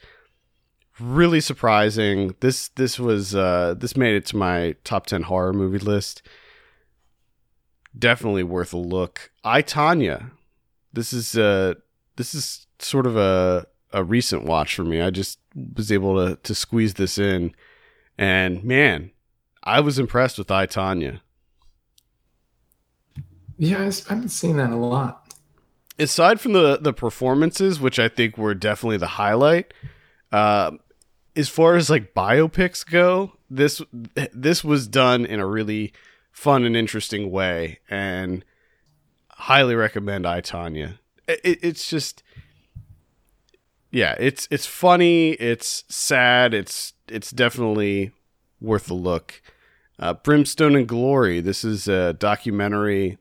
Really surprising. This this was uh, this made it to my top ten horror movie list. Definitely worth a look. I Tonya. This is uh this is sort of a a recent watch for me. I just was able to to squeeze this in, and man, I was impressed with I Tonya. Yeah, I s- I've been seeing that a lot. aside from the the performances, which I think were definitely the highlight, uh, as far as like biopics go, this this was done in a really fun and interesting way, and highly recommend I Tonya. It, it's just, yeah, it's it's funny, it's sad, it's it's definitely worth a look. Uh, Brimstone and Glory. This is a documentary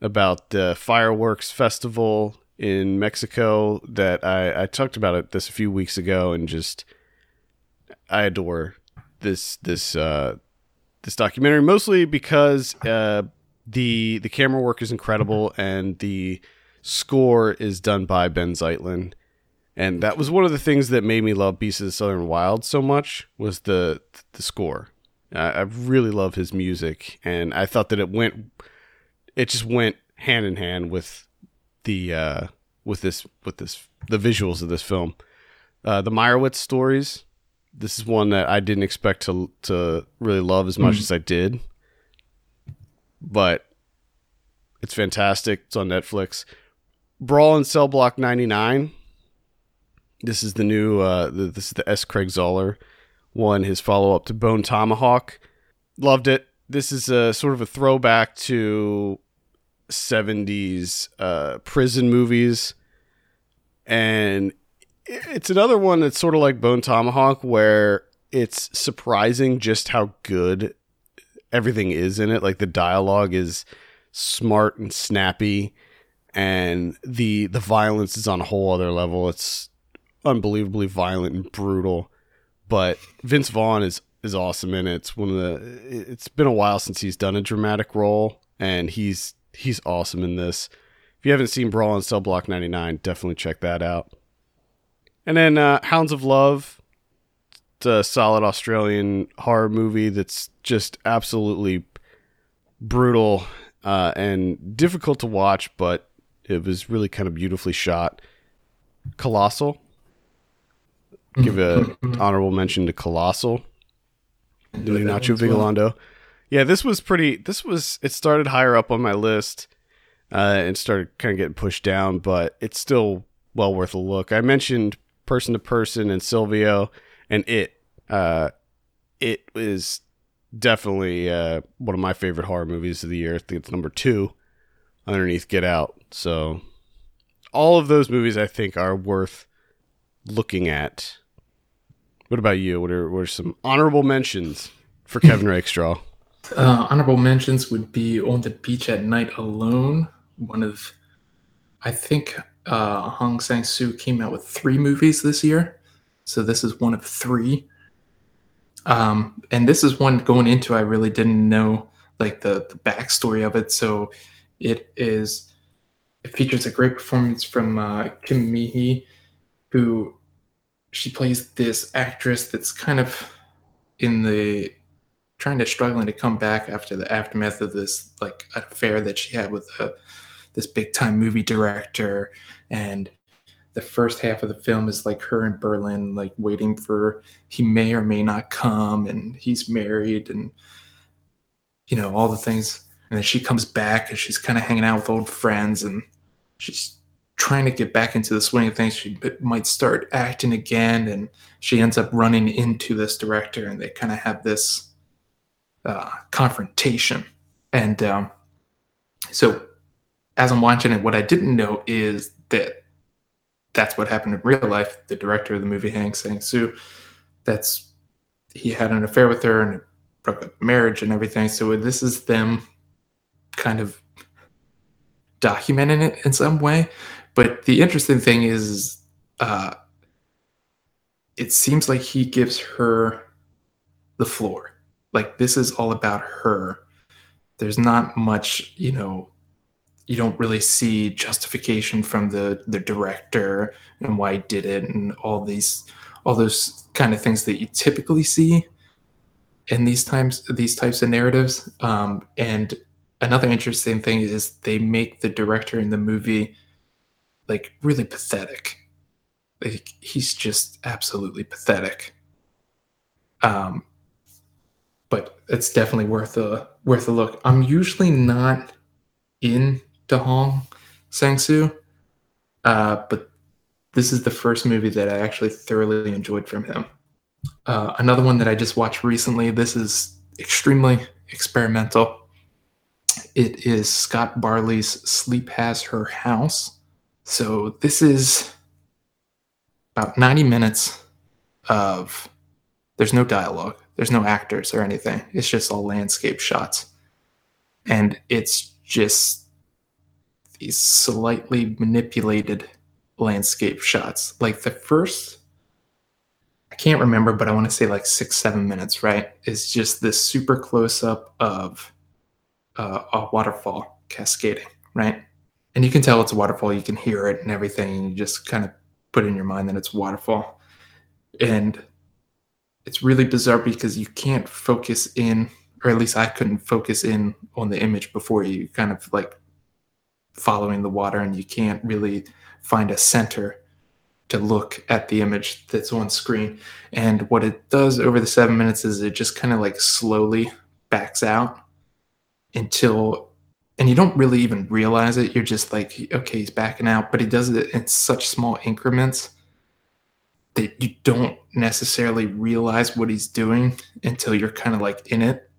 about the fireworks festival in Mexico that I, I talked about it this a few weeks ago and just I adore this this uh this documentary mostly because uh the the camera work is incredible and the score is done by Benh Zeitlin and that was one of the things that made me love Beasts of the Southern Wild so much was the the score. I, I really love his music and I thought that it went it just went hand in hand with the uh with this with this the visuals of this film. Uh the Meyerowitz stories. This is one that I didn't expect to to really love as much as I did. But it's fantastic. It's on Netflix. Brawl in Cell Block 99. This is the new uh the, this is the S Craig Zahler one, his follow up to Bone Tomahawk. Loved it. This is a sort of a throwback to 70s uh, prison movies. And it's another one that's sort of like Bone Tomahawk, where it's surprising just how good everything is in it. Like the dialogue is smart and snappy, and the the violence is on a whole other level. It's unbelievably violent and brutal. But Vince Vaughn is is awesome in it. It's one of the. It's been a while since he's done a dramatic role, and he's he's awesome in this. If you haven't seen Brawl in Cell Block 99, definitely check that out. And then uh, Hounds of Love, it's a solid Australian horror movie that's just absolutely brutal uh, and difficult to watch, but it was really kind of beautifully shot. Colossal. Give a honorable mention to Colossal. Doing Nacho Vigalondo. Yeah, this was pretty. This was. It started higher up on my list, uh, and started kind of getting pushed down, but it's still well worth a look. I mentioned Person to Person and Silvio, and it. Uh, it is definitely uh, one of my favorite horror movies of the year. I think it's number two, underneath Get Out. So, all of those movies I think are worth looking at. What about you? What are what are some honorable mentions for Kevin [laughs] Rakestraw? Uh, honorable mentions would be On the Beach at Night Alone. One of, I think uh, Hong Sang Soo came out with three movies this year. So this is one of three. Um, and this is one going into, I really didn't know like the, the backstory of it. So it is, it features a great performance from uh, Kim Mi who she plays this actress that's kind of in the trying to struggling to come back after the aftermath of this like affair that she had with a, uh, this big time movie director. And the first half of the film is like her in Berlin like waiting for he may or may not come and he's married and you know all the things. And then she comes back and she's kind of hanging out with old friends and she's trying to get back into the swing of things she might start acting again and she ends up running into this director and they kind of have this uh, confrontation. And um, so, as I'm watching it, what I didn't know is that that's what happened in real life. The director of the movie, Hong Sang-soo, that's he had an affair with her and broke up marriage and everything. So this is them kind of documenting it in some way. But the interesting thing is, uh, it seems like he gives her the floor. Like this is all about her. There's not much you know you don't really see justification from the the director and why he did it and all these all those kind of things that you typically see in these times these types of narratives. Um, and another interesting thing is they make the director in the movie like really pathetic like he's just absolutely pathetic um but it's definitely worth a worth a look. I'm usually not in Hong Sang-soo, uh, but this is the first movie that I actually thoroughly enjoyed from him. Uh, another one that I just watched recently. This is extremely experimental. It is Scott Barley's Sleep Has Her House. So this is about 90 minutes of there's no dialogue there's no actors or anything. It's just all landscape shots. And it's just these slightly manipulated landscape shots. Like the first, I can't remember, but I want to say like six, seven minutes, right? Is just this super close up of uh, a waterfall cascading, right? And you can tell it's a waterfall, you can hear it and everything, and you just kind of put in your mind that it's waterfall. And it's really bizarre because you can't focus in, or at least I couldn't focus in on the image before you kind of like following the water, and you can't really find a center to look at the image that's on screen. And what it does over the seven minutes is it just kind of like slowly backs out until, and you don't really even realize it. You're just like, okay, he's backing out, but he does it in such small increments that you don't necessarily realize what he's doing until you're kind of like in it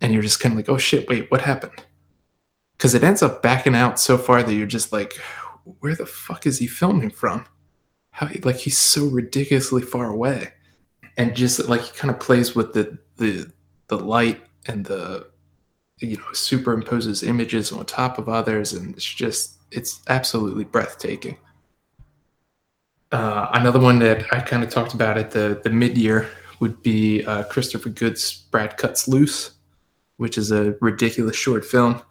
and you're just kind of like oh shit wait what happened because it ends up backing out so far that you're just like, where the fuck is he filming from? How like he's so ridiculously far away, and just like he kind of plays with the the the light and the you know superimposes images on top of others, and it's just it's absolutely breathtaking. Uh, another one that I kind of talked about at the the mid year would be uh, Christopher Good's Brad Cuts Loose, which is a ridiculous short film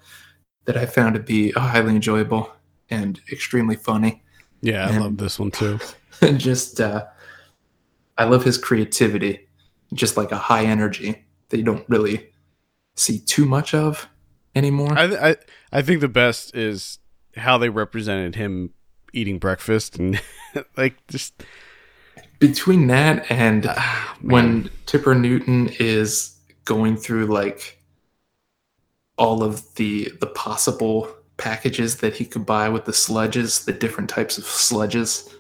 that I found to be highly enjoyable and extremely funny. Yeah, I and, love this one too. And [laughs] just, uh, I love his creativity, just like a high energy that you don't really see too much of anymore. I I, I think the best is how they represented him eating breakfast and [laughs] like just between that and uh, when Tipper Newton is going through like all of the the possible packages that he could buy with the sludges, the different types of sludges.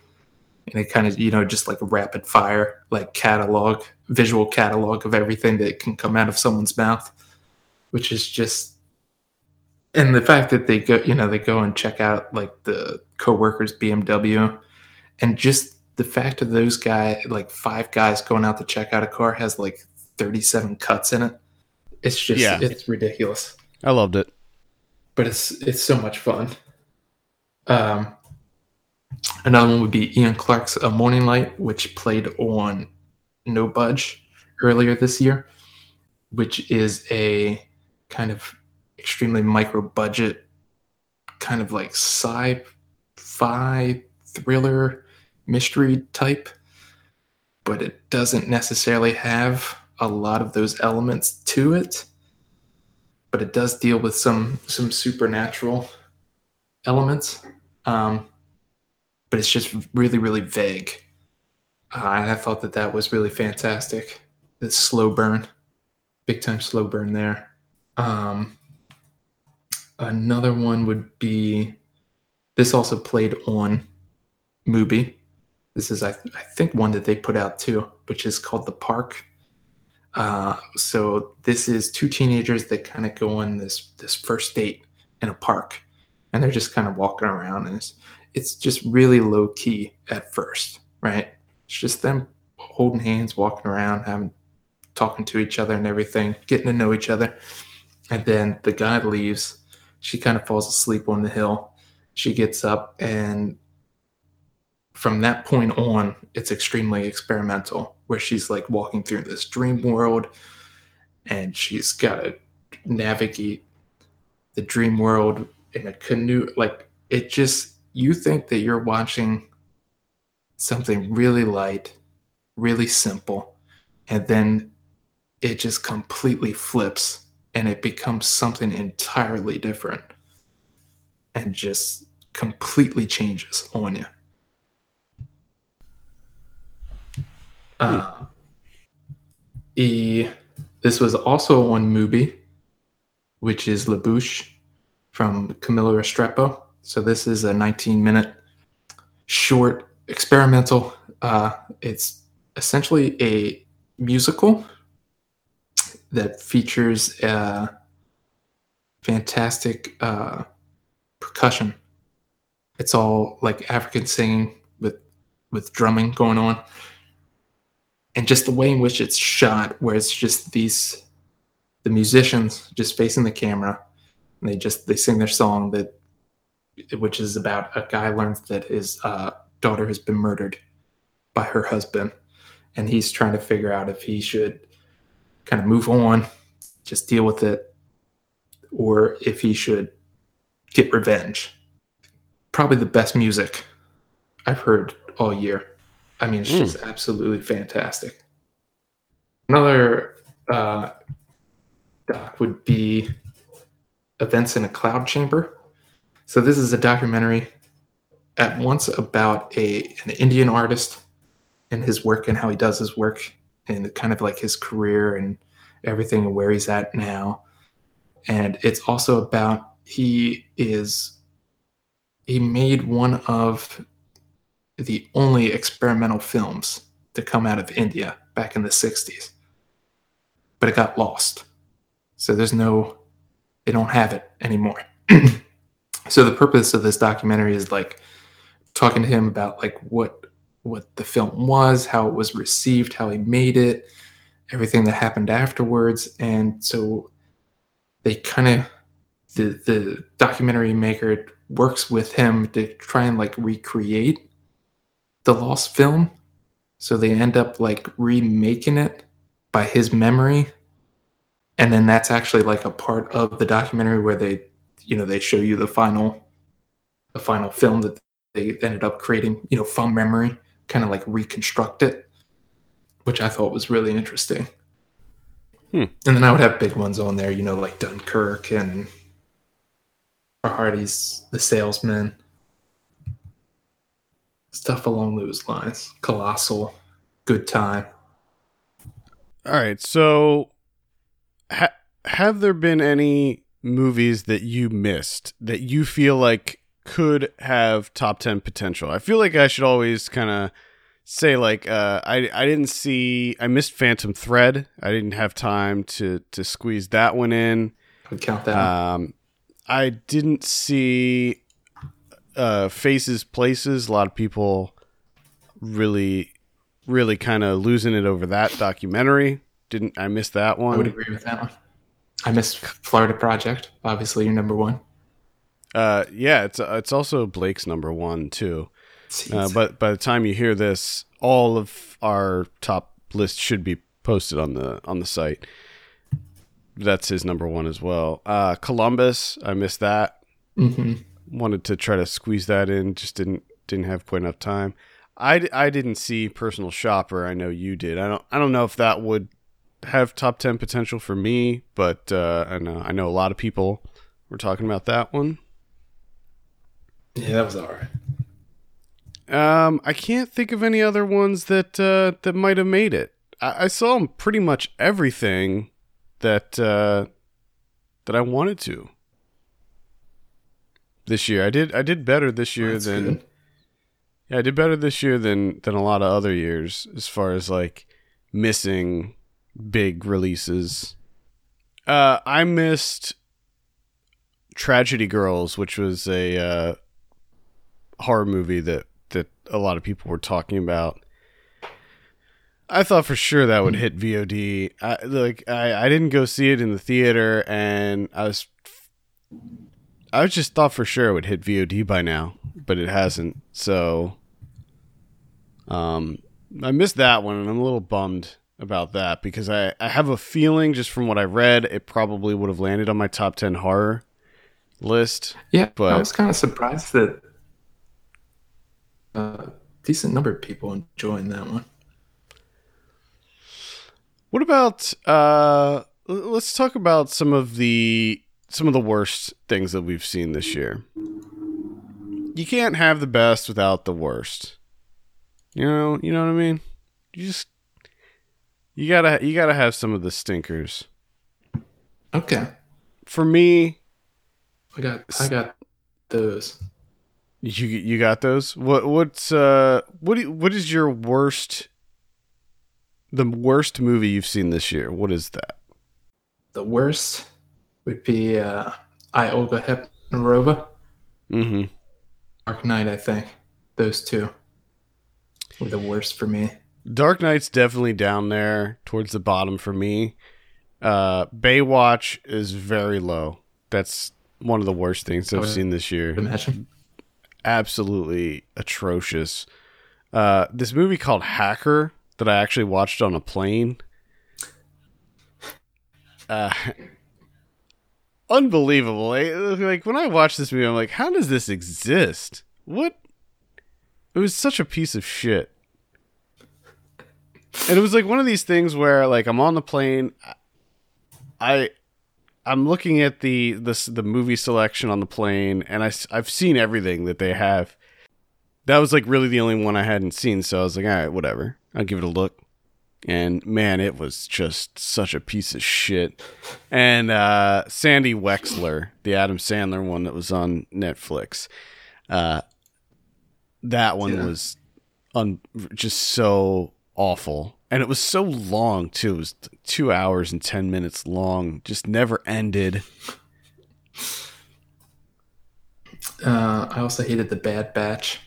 And it kind of, you know, just like a rapid fire, like catalog, visual catalog of everything that can come out of someone's mouth, which is just, and the fact that they go, you know, they go and check out like the coworkers BMW and just the fact of those guys, like five guys going out to check out a car has like 37 cuts in it. It's just, yeah. it's ridiculous. I loved it but it's it's so much fun. Um, another one would be Ian Clark's A Morning Light, which played on No Budge earlier this year, which is a kind of extremely micro budget, kind of like sci-fi thriller mystery type, but it doesn't necessarily have a lot of those elements to it but it does deal with some some supernatural elements. Um, but it's just really really vague. Uh, and I thought that that was really fantastic. The slow burn, big time slow burn there. Um, another one would be this also played on Mubi. This is I, I think one that they put out too, which is called The Park. Uh, so this is two teenagers that kind of go on this this first date in a park, and they're just kind of walking around, and it's it's just really low key at first, right? It's just them holding hands, walking around, having talking to each other and everything, getting to know each other, and then the guy leaves. She kind of falls asleep on the hill. She gets up and from that point on, it's extremely experimental, where she's like walking through this dream world and she's got to navigate the dream world in a canoe. Like, it just, you think that you're watching something really light, really simple, and then it just completely flips and it becomes something entirely different and just completely changes on you. Uh, e, this was also on Mubi, which is La Bouche from Camilo Restrepo. So this is a 19 minute short experimental. Uh, it's essentially a musical that features uh, fantastic uh, percussion. It's all like African singing with with drumming going on and just the way in which it's shot, where it's just these the musicians just facing the camera, and they just they sing their song that, which is about a guy learns that his uh, daughter has been murdered by her husband, and he's trying to figure out if he should kind of move on, just deal with it, or if he should get revenge. Probably the best music I've heard all year. I mean, it's mm. just absolutely fantastic. Another uh, doc would be Events in a Cloud Chamber. So this is a documentary at once about a an Indian artist and his work and how he does his work and kind of like his career and everything and where he's at now. And it's also about he is he made one of the only experimental films to come out of India back in the 60s. But it got lost. So there's no, they don't have it anymore. [clears throat] so the purpose of this documentary is like talking to him about like what what the film was, how it was received, how he made it, everything that happened afterwards, and so they kind of the the documentary maker works with him to try and like recreate the lost film. So they end up like remaking it by his memory. And then that's actually like a part of the documentary where they, you know, they show you the final, the final film that they ended up creating, you know, from memory, kind of like reconstruct it, which I thought was really interesting. Hmm. And then I would have big ones on there, you know, like Dunkirk and Farhadi's The Salesman, stuff along those lines. Colossal, Good Time. All right. So, ha- have there been any movies that you missed that you feel like could have top 10 potential? I feel like I should always kind of say like uh, I I didn't see I missed Phantom Thread. I didn't have time to to squeeze that one in. I would count that. Um I didn't see uh Faces Places. A lot of people really really kind of losing it over that documentary. Didn't I miss that one? I would agree with that one. I missed Florida Project. Obviously, you're number one. Uh yeah, it's it's also Blake's number 1 too. Uh, but by the time you hear this, all of our top list should be posted on the on the site. That's his number one as well. Uh, Columbus, I missed that. hmm Wanted to try to squeeze that in, just didn't didn't have quite enough time. I, I didn't see Personal Shopper. I know you did. I don't I don't know if that would have top ten potential for me, but uh, I know I know a lot of people were talking about that one. Yeah, that was all right. Um, I can't think of any other ones that uh, that might have made it. I, I saw pretty much everything that uh, that I wanted to this year. I did I did better this year That's than good. yeah, I did better this year than than a lot of other years as far as like missing big releases. Uh, I missed Tragedy Girls, which was a uh, horror movie that that a lot of people were talking about. I thought for sure that would hit VOD. I, like I, I didn't go see it in the theater, and I was I just thought for sure it would hit VOD by now, but it hasn't. So, um, I missed that one, and I'm a little bummed about that because I I have a feeling just from what I read, it probably would have landed on my top ten horror list. Yeah, But- I was kind of surprised that a decent number of people enjoying that one. What about uh let's talk about some of the some of the worst things that we've seen this year. You can't have the best without the worst. You know, you know what I mean? You just you got to you got to have some of the stinkers. Okay, For me, I got I got those. You you got those. What what's uh what do what is your worst the worst movie you've seen this year? What is that? The worst would be uh, I Olga Hepnarová, Mhm. Dark Night. I think those two were the worst for me. Dark Night's definitely down there towards the bottom for me. Uh, Baywatch is very low. That's one of the worst things I've seen this year. Imagine. Absolutely atrocious. Uh, this movie called Hacker that I actually watched on a plane. Uh, [laughs] unbelievable. Like, when I watched this movie, I'm like, how does this exist? What? It was such a piece of shit. And it was like one of these things where like I'm on the plane I I'm looking at the the the movie selection on the plane and I I've seen everything that they have. That was like really the only one I hadn't seen, so I was like, all right, whatever. I'll give it a look. And man, it was just such a piece of shit. And uh Sandy Wexler, the Adam Sandler one that was on Netflix. Uh that one Yeah. was un- just so awful. And it was so long too. It was two hours and ten minutes long. Just never ended. Uh, I also hated the Bad Batch.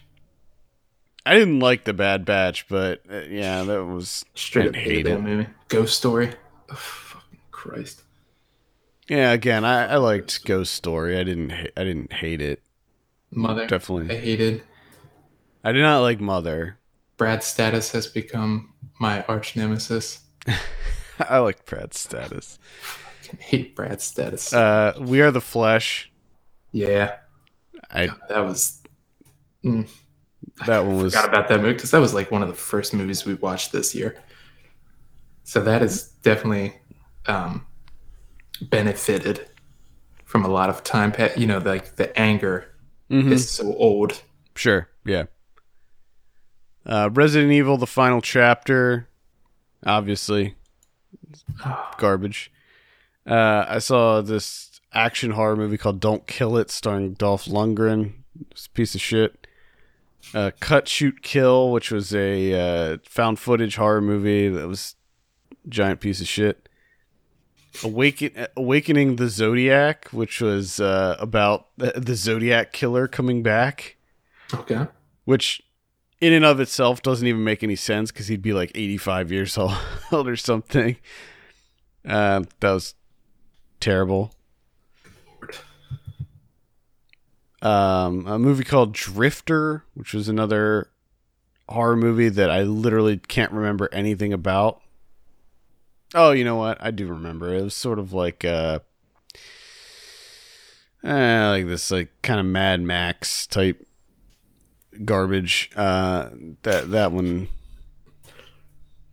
I didn't like the Bad Batch, but uh, yeah, that was Straight up hated it. that movie. Ghost Story. Oh, fucking Christ. yeah. Again, I, I liked Ghost Story. I didn't ha- I didn't hate it. Mother. Definitely, I hated. I did not like Mother. Brad's status has become my arch nemesis. [laughs] I like Brad's status. I hate Brad's status. Uh, we are the flesh. yeah, I that was. Mm, that one was forgot about that movie because that was like one of the first movies we watched this year. So that is definitely um, benefited from a lot of time. Pa- you know, like the anger Mhm. is so old. Sure, yeah. Uh, Resident Evil: The Final Chapter, obviously, [sighs] garbage. Uh, I saw this action horror movie called Don't Kill It, starring Dolph Lundgren. It's a piece of shit. Uh, Cut, Shoot, Kill, which was a uh, found footage horror movie that was a giant piece of shit. Awaken, Awakening the Zodiac, which was uh, about the, the Zodiac killer coming back Okay. which in and of itself doesn't even make any sense because he'd be like 85 years [laughs] old or something. Uh, that was terrible. Um, a movie called Drifter, which was another horror movie that I literally can't remember anything about. Oh, you know what? I do remember. It was sort of like uh, eh, like this like kind of Mad Max type garbage. Uh, that that one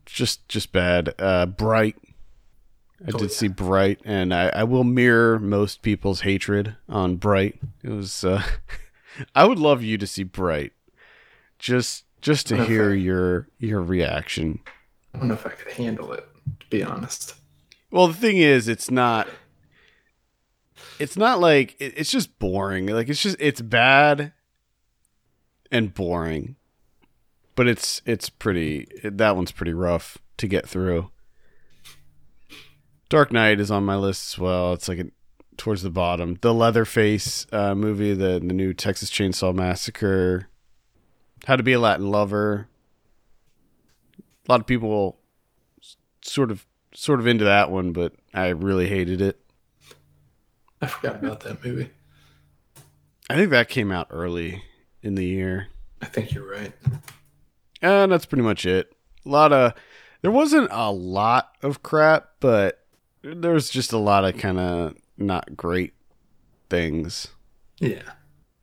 just just bad. Uh, Bright. I Oh, did yeah. see Bright, and I, I will mirror most people's hatred on Bright. It was. Uh, [laughs] I would love you to see Bright, just just to hear I- your your reaction. I don't know if I could handle it, to be honest. Well, the thing is, it's not. It's not like it, it's just boring. Like it's just it's bad and boring, but it's it's pretty. That one's pretty rough to get through. Dark Night is on my list as well. It's like a, towards the bottom. The Leatherface uh, movie, the the new Texas Chainsaw Massacre, How to Be a Latin Lover. A lot of people sort of sort of into that one, but I really hated it. I forgot about that movie. I think that came out early in the year. I think you're right. And that's pretty much it. A lot of there wasn't a lot of crap, but there was just a lot of kind of not great things. Yeah.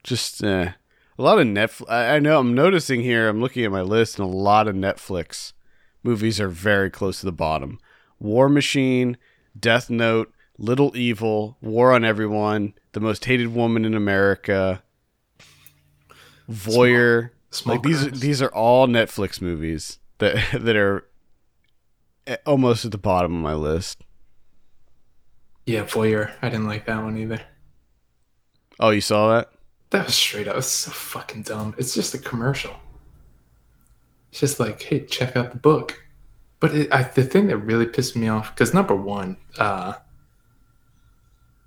Just uh, a lot of Netflix. I I know I'm noticing here. I'm looking at my list, and a lot of Netflix movies are very close to the bottom. War Machine, Death Note, Little Evil, War on Everyone, The Most Hated Woman in America, Voyeur. Small like these, crimes. these are all Netflix movies that [laughs] that are eh, almost at the bottom of my list. Yeah, Voyeur. I didn't like that one either. Oh, you saw that? That was straight up. It's so fucking dumb. It's just a commercial. It's just like, hey, check out the book. But it, I, the thing that really pissed me off, because number one, uh,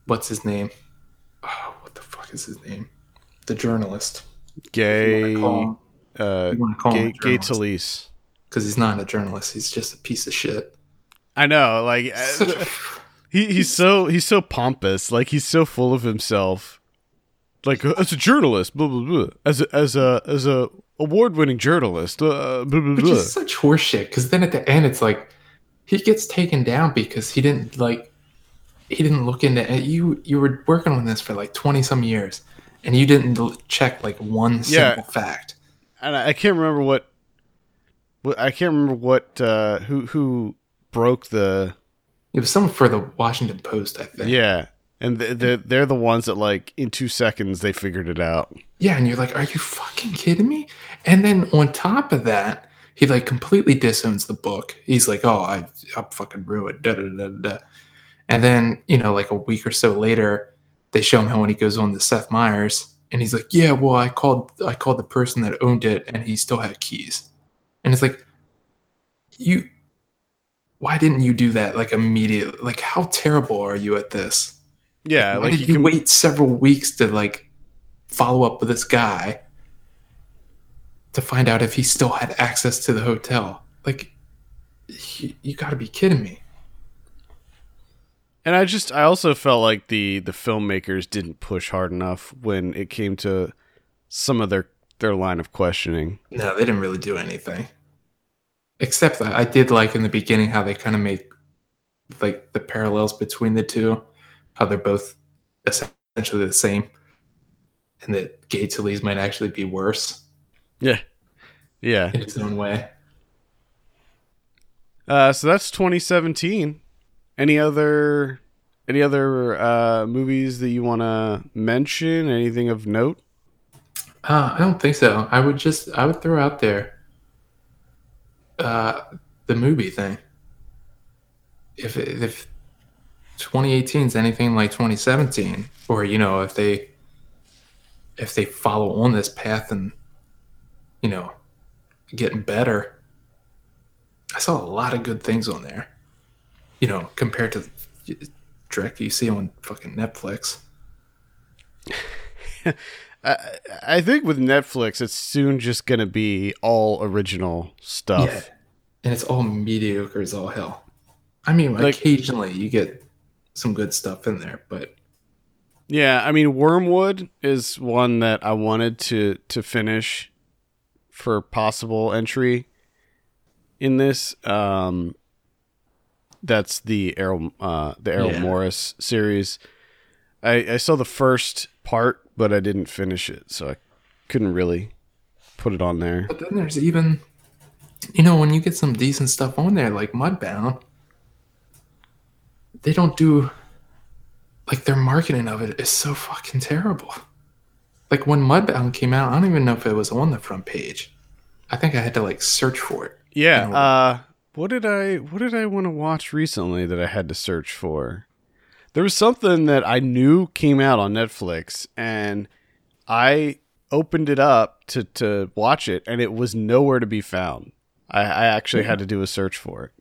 what's his name? Oh, what the fuck is his name? The journalist. Gay, You uh, to call him Gay, a Gay journalist. Talese. Because he's not a journalist. He's just a piece of shit. I know, like Such uh, a- [laughs] he he's so he's so pompous, like he's so full of himself. Like uh, as a journalist, blah blah blah. As a as a as a award winning journalist, uh, blah blah Which is such horseshit. Because then at the end, it's like he gets taken down because he didn't like he didn't look into and you. You were working on this for like twenty some years, and you didn't check like one Yeah. simple fact. and I, I can't remember what, what I can't remember what uh, who who broke the It was someone for the Washington Post, I think. yeah, and th- they're they're the ones that like in two seconds they figured it out. Yeah, and you're like, are you fucking kidding me? And then on top of that, he like completely disowns the book. He's like, oh, I, I'm fucking ruined. Da, da, da, da. And then, you know, like a week or so later, they show him how when he goes on to Seth Meyers, and he's like, yeah, well, I called, I called the person that owned it, and he still had keys. And it's like, you, why didn't you do that like immediately? Like, how terrible are you at this? Yeah, Why like did you you can wait several weeks to like follow up with this guy to find out if he still had access to the hotel. Like, you, you got to be kidding me. And I just I also felt like the the filmmakers didn't push hard enough when it came to some of their their line of questioning. No, they didn't really do anything. Except that I did like in the beginning how they kind of made like the parallels between the two, how they're both essentially the same, and that Gay Talese might actually be worse. Yeah, yeah, in its own way. Uh, so that's 2017. Any other any other uh, movies that you want to mention? Anything of note? Uh, I don't think so. I would just I would throw out there uh, the movie thing. If if 2018 is anything like 2017, or you know, if they if they follow on this path and you know getting better, I saw a lot of good things on there. You know, compared to direct you see on fucking Netflix. [laughs] I, I think with Netflix, it's soon just going to be all original stuff. Yeah. And it's all mediocre as all hell. I mean, like, occasionally you get some good stuff in there, but yeah, I mean, Wormwood is one that I wanted to to finish for possible entry in this. Um, that's the Errol uh, the Errol yeah. Morris series. I, I saw the first part, but I didn't finish it, so I couldn't really put it on there. But then there's even, you know, when you get some decent stuff on there, like Mudbound, they don't do, like, their marketing of it is so fucking terrible. Like, when Mudbound came out, I don't even know if it was on the front page. I think I had to, like, search for it. Yeah. You know? Uh, what did I what did I want to watch recently that I had to search for? There was something that I knew came out on Netflix and I opened it up to to watch it and it was nowhere to be found. I, I actually had to do a search for it.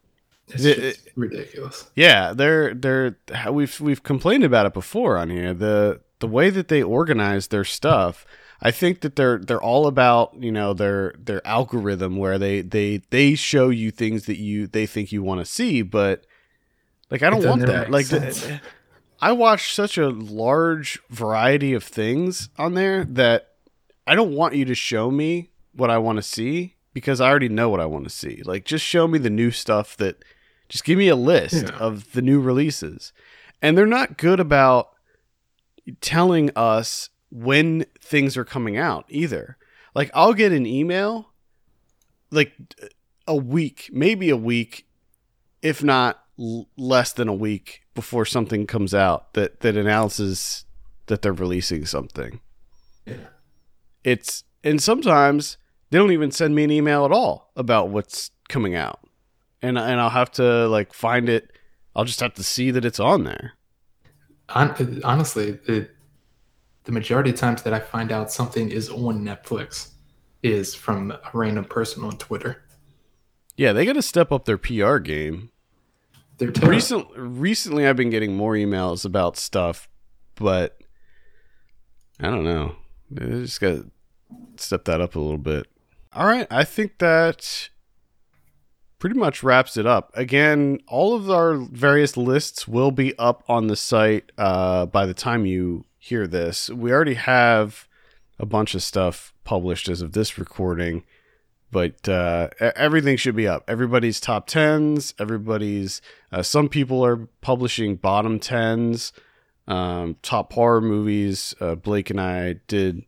It's it, it, ridiculous. Yeah, they're they're we've we've complained about it before on here. The the way that they organize their stuff I think that they're they're all about you know their their algorithm where they they they show you things that you they think you want to see, but like I don't want that. Like the, [laughs] I watch such a large variety of things on there that I don't want you to show me what I want to see because I already know what I want to see. Like just show me the new stuff that just give me a list yeah. of the new releases. And they're not good about telling us when things are coming out either. Like I'll get an email like a week, maybe a week, if not l- less than a week before something comes out that that announces that they're releasing something. Yeah. It's and sometimes they don't even send me an email at all about what's coming out. And and I'll have to like find it. I'll just have to see that it's on there. Honestly, it the majority of times that I find out something is on Netflix is from a random person on Twitter. Yeah, they got to step up their PR game. They're Recent, recently, I've been getting more emails about stuff, but I don't know. They just got to step that up a little bit. All right, I think that pretty much wraps it up. Again, all of our various lists will be up on the site uh, by the time you hear this. We already have a bunch of stuff published as of this recording, but uh, everything should be up. Everybody's top tens. Everybody's. Uh, some people are publishing bottom tens, um, top horror movies. Uh, Blake and I did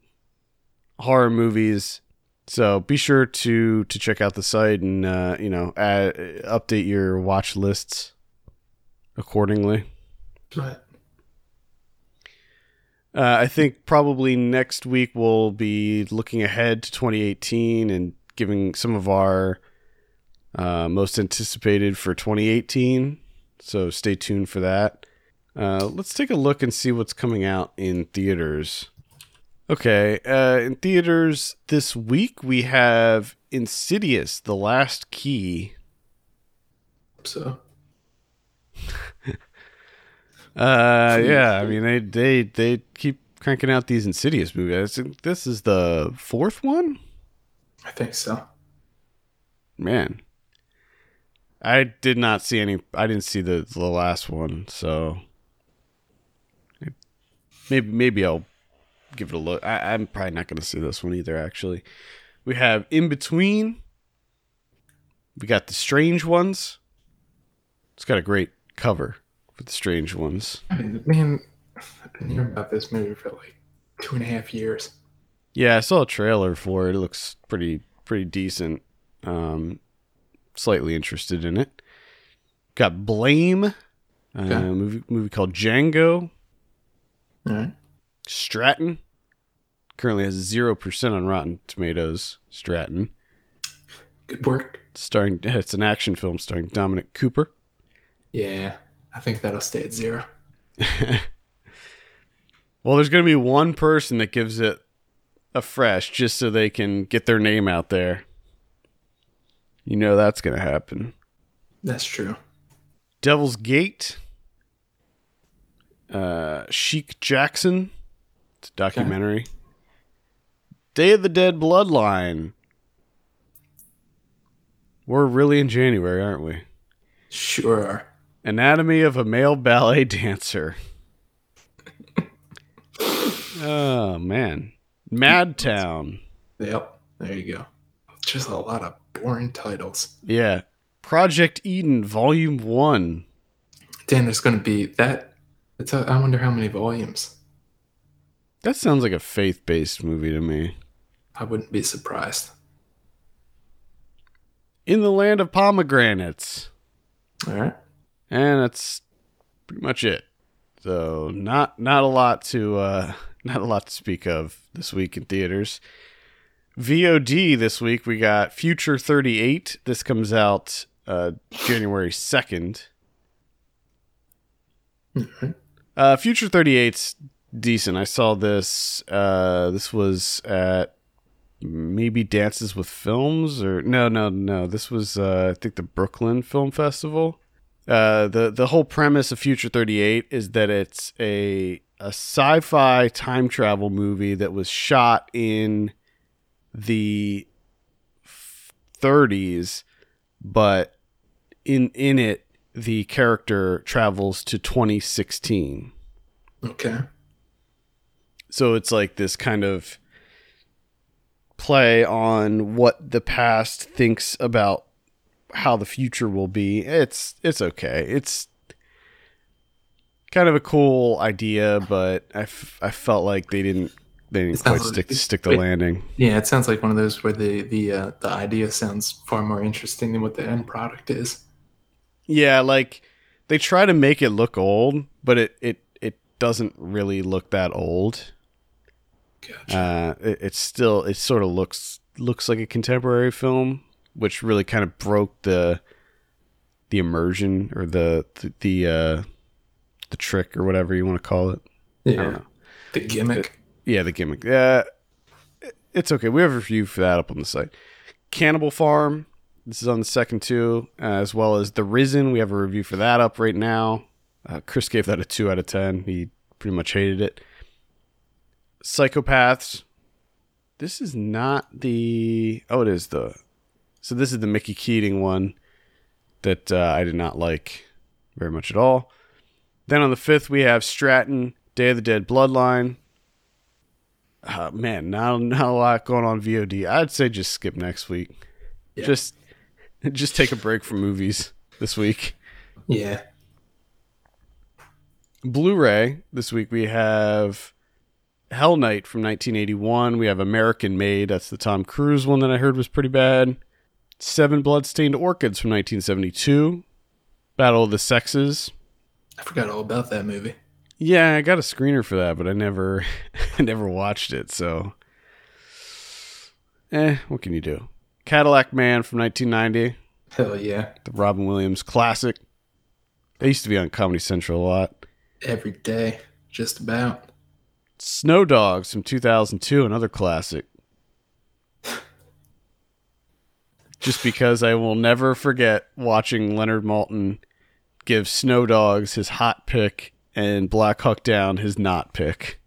horror movies. So be sure to to check out the site and uh, you know add, update your watch lists accordingly. Right. Uh, I think probably next week we'll be looking ahead to 2018 and giving some of our uh, most anticipated for 2018. So stay tuned for that. Uh, let's take a look and see what's coming out in theaters. Okay, uh, in theaters this week we have Insidious: The Last Key. So. [laughs] Uh, yeah, I mean they they they keep cranking out these Insidious movies. This is the fourth one. I think so. Man, I did not see any. I didn't see the the last one, so maybe maybe I'll give it a look. I, I'm probably not going to see this one either. Actually, we have in between. We got the strange ones. It's got a great cover for the strange ones. I mean, man, I've been hearing about this movie for like two and a half years. Yeah, I saw a trailer for it. It looks pretty pretty decent. Um, slightly interested in it. Got Blame, uh, movie movie called Django. All right. Stratton currently has zero percent on Rotten Tomatoes. Stratton, Good work. starring [laughs] it's an action film starring Dominic Cooper. Yeah, I think that'll stay at zero. [laughs] Well, there's going to be one person that gives it a fresh just so they can get their name out there. You know that's going to happen. That's true. Devil's Gate. Uh, Sheik Jackson. It's a documentary. Day of the Dead Bloodline. We're really in January, aren't we? Sure. Anatomy of a Male Ballet Dancer. oh, man. Madtown. Yep. There you go. Just a lot of boring titles. Yeah. Project Eden, Volume 1. Dan, there's going to be that. It's a, I wonder how many volumes. That sounds like a faith based movie to me. I wouldn't be surprised. In the Land of Pomegranates. All right. And that's pretty much it. So not not a lot to uh [laughs] not a lot to speak of this week in theaters. VOD this week we got Future 38. This comes out uh January 2nd. Mhm. Uh Future 38's decent. I saw this uh this was at maybe Dances with Films or no no no this was uh I think the Brooklyn Film Festival. Uh the the whole premise of Future 38 is that it's a a sci-fi time travel movie that was shot in the 30s but in in it the character travels to 2016 Okay. so it's like this kind of play on what the past thinks about how the future will be it's it's okay it's kind of a cool idea but i, f- I felt like they didn't they didn't quite sounds stick stick the wait. landing Yeah, it sounds like one of those where the the uh, the idea sounds far more interesting than what the end product is. Yeah, like they try to make it look old, but it it it doesn't really look that old. Gotcha. Uh, it, it's still it sort of looks looks like a contemporary film, which really kind of broke the the immersion or the the the, uh, the trick or whatever you want to call it. I don't yeah. know. The gimmick. Yeah, the gimmick. Yeah, it's okay. We have a review for that up on the site. Cannibal Farm. This is on the second two, uh, as well as The Risen. We have a review for that up right now. Uh, Chris gave that a two out of ten. He pretty much hated it. Psychopaths. This is not the. Oh, it is the. So this is the Mickey Keating one that uh, I did not like very much at all. Then on the fifth, we have Stratton, Day of the Dead Bloodline. Uh, man, not not a lot going on VOD. I'd say just skip next week. Yeah. Just [laughs] just take a break from movies this week. Yeah. Blu-ray this week we have Hell Night from 1981. We have American Made. That's the Tom Cruise one that I heard was pretty bad. Seven Bloodstained Orchids from 1972. Battle of the Sexes. I forgot all about that movie. Yeah, I got a screener for that, but I never [laughs] I never watched it, so eh, what can you do? Cadillac Man from 1990, Hell yeah. the Robin Williams classic. They used to be on Comedy Central a lot. Every day. Just about. Snow Dogs from 2002, another classic. Just because I will never forget watching Leonard Maltin give Snow Dogs his hot pick and Black Hawk Down his not pick.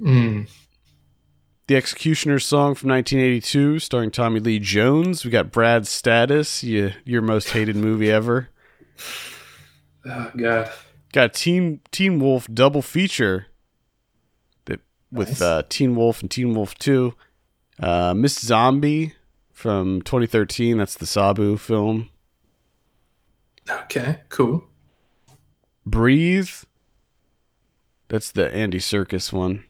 Mm. The Executioner's song from 1982, starring Tommy Lee Jones. We got Brad Status, you, your most hated movie ever. Oh God. Got Team Teen Wolf double feature that with Nice. uh, Teen Wolf and Teen Wolf 2. Uh, Miss Zombie from 2013. That's the Sabu film. Okay. Cool. Breathe. That's the Andy Serkis one.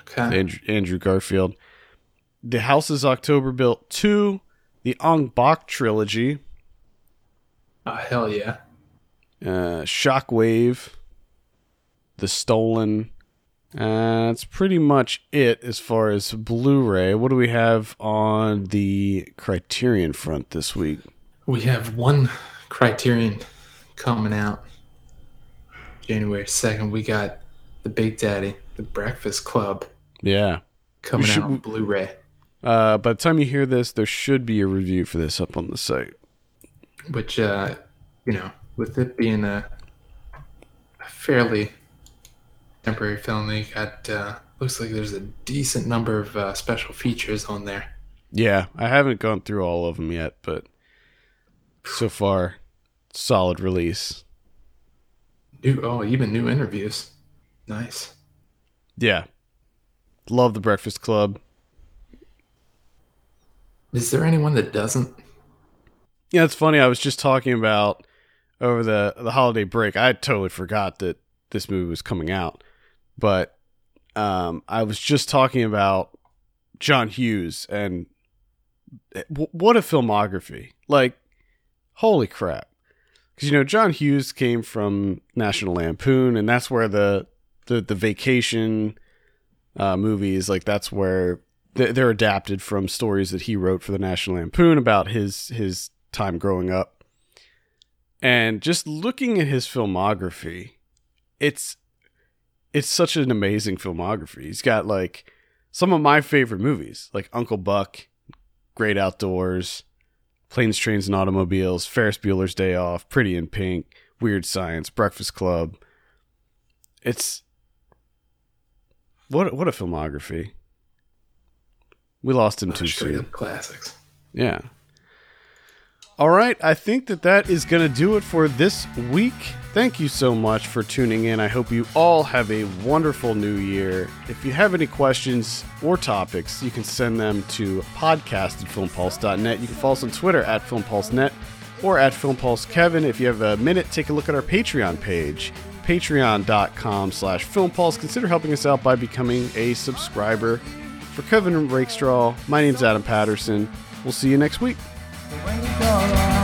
Okay. Andrew, Andrew Garfield. The Houses October Built 2. The Ong Bak trilogy. Oh hell yeah. Uh, Shockwave. The Stolen. Uh, that's pretty much it as far as Blu ray. What do we have on the Criterion front this week? We have one Criterion coming out January second. We got the Big Daddy, the Breakfast Club, Yeah. coming should- out on Blu-ray. Uh, by the time you hear this, there should be a review for this up on the site. which uh you know with it being a fairly temporary film they got uh looks like there's a decent number of uh, special features on there Yeah, I haven't gone through all of them yet, but so far, solid release. new oh even new interviews nice Yeah. Love the Breakfast Club. is there anyone that doesn't Yeah, it's funny. I was just talking about over the the holiday break. I totally forgot that this movie was coming out, but um, I was just talking about John Hughes and w- what a filmography! Like, holy crap! Because you know John Hughes came from National Lampoon, and that's where the the the vacation uh, movies like that's where they- they're adapted from stories that he wrote for the National Lampoon about his his time growing up. And just looking at his filmography, it's it's such an amazing filmography. He's got like some of my favorite movies, like Uncle Buck, Great Outdoors, Planes, Trains, and Automobiles, Ferris Bueller's Day Off, Pretty in Pink, Weird Science, Breakfast Club. It's what what a filmography. We lost him too soon. classics Yeah. All right, I think that that is going to do it for this week. Thank you so much for tuning in. I hope you all have a wonderful new year. If you have any questions or topics, you can send them to podcast at filmpulse.net. You can follow us on Twitter at filmpulsenet or at filmpulsekevin. If you have a minute, take a look at our Patreon page, patreon.com slash filmpulse. Consider helping us out by becoming a subscriber. For Kevin Rakestraw, my name's Adam Patterson. We'll see you next week. When you go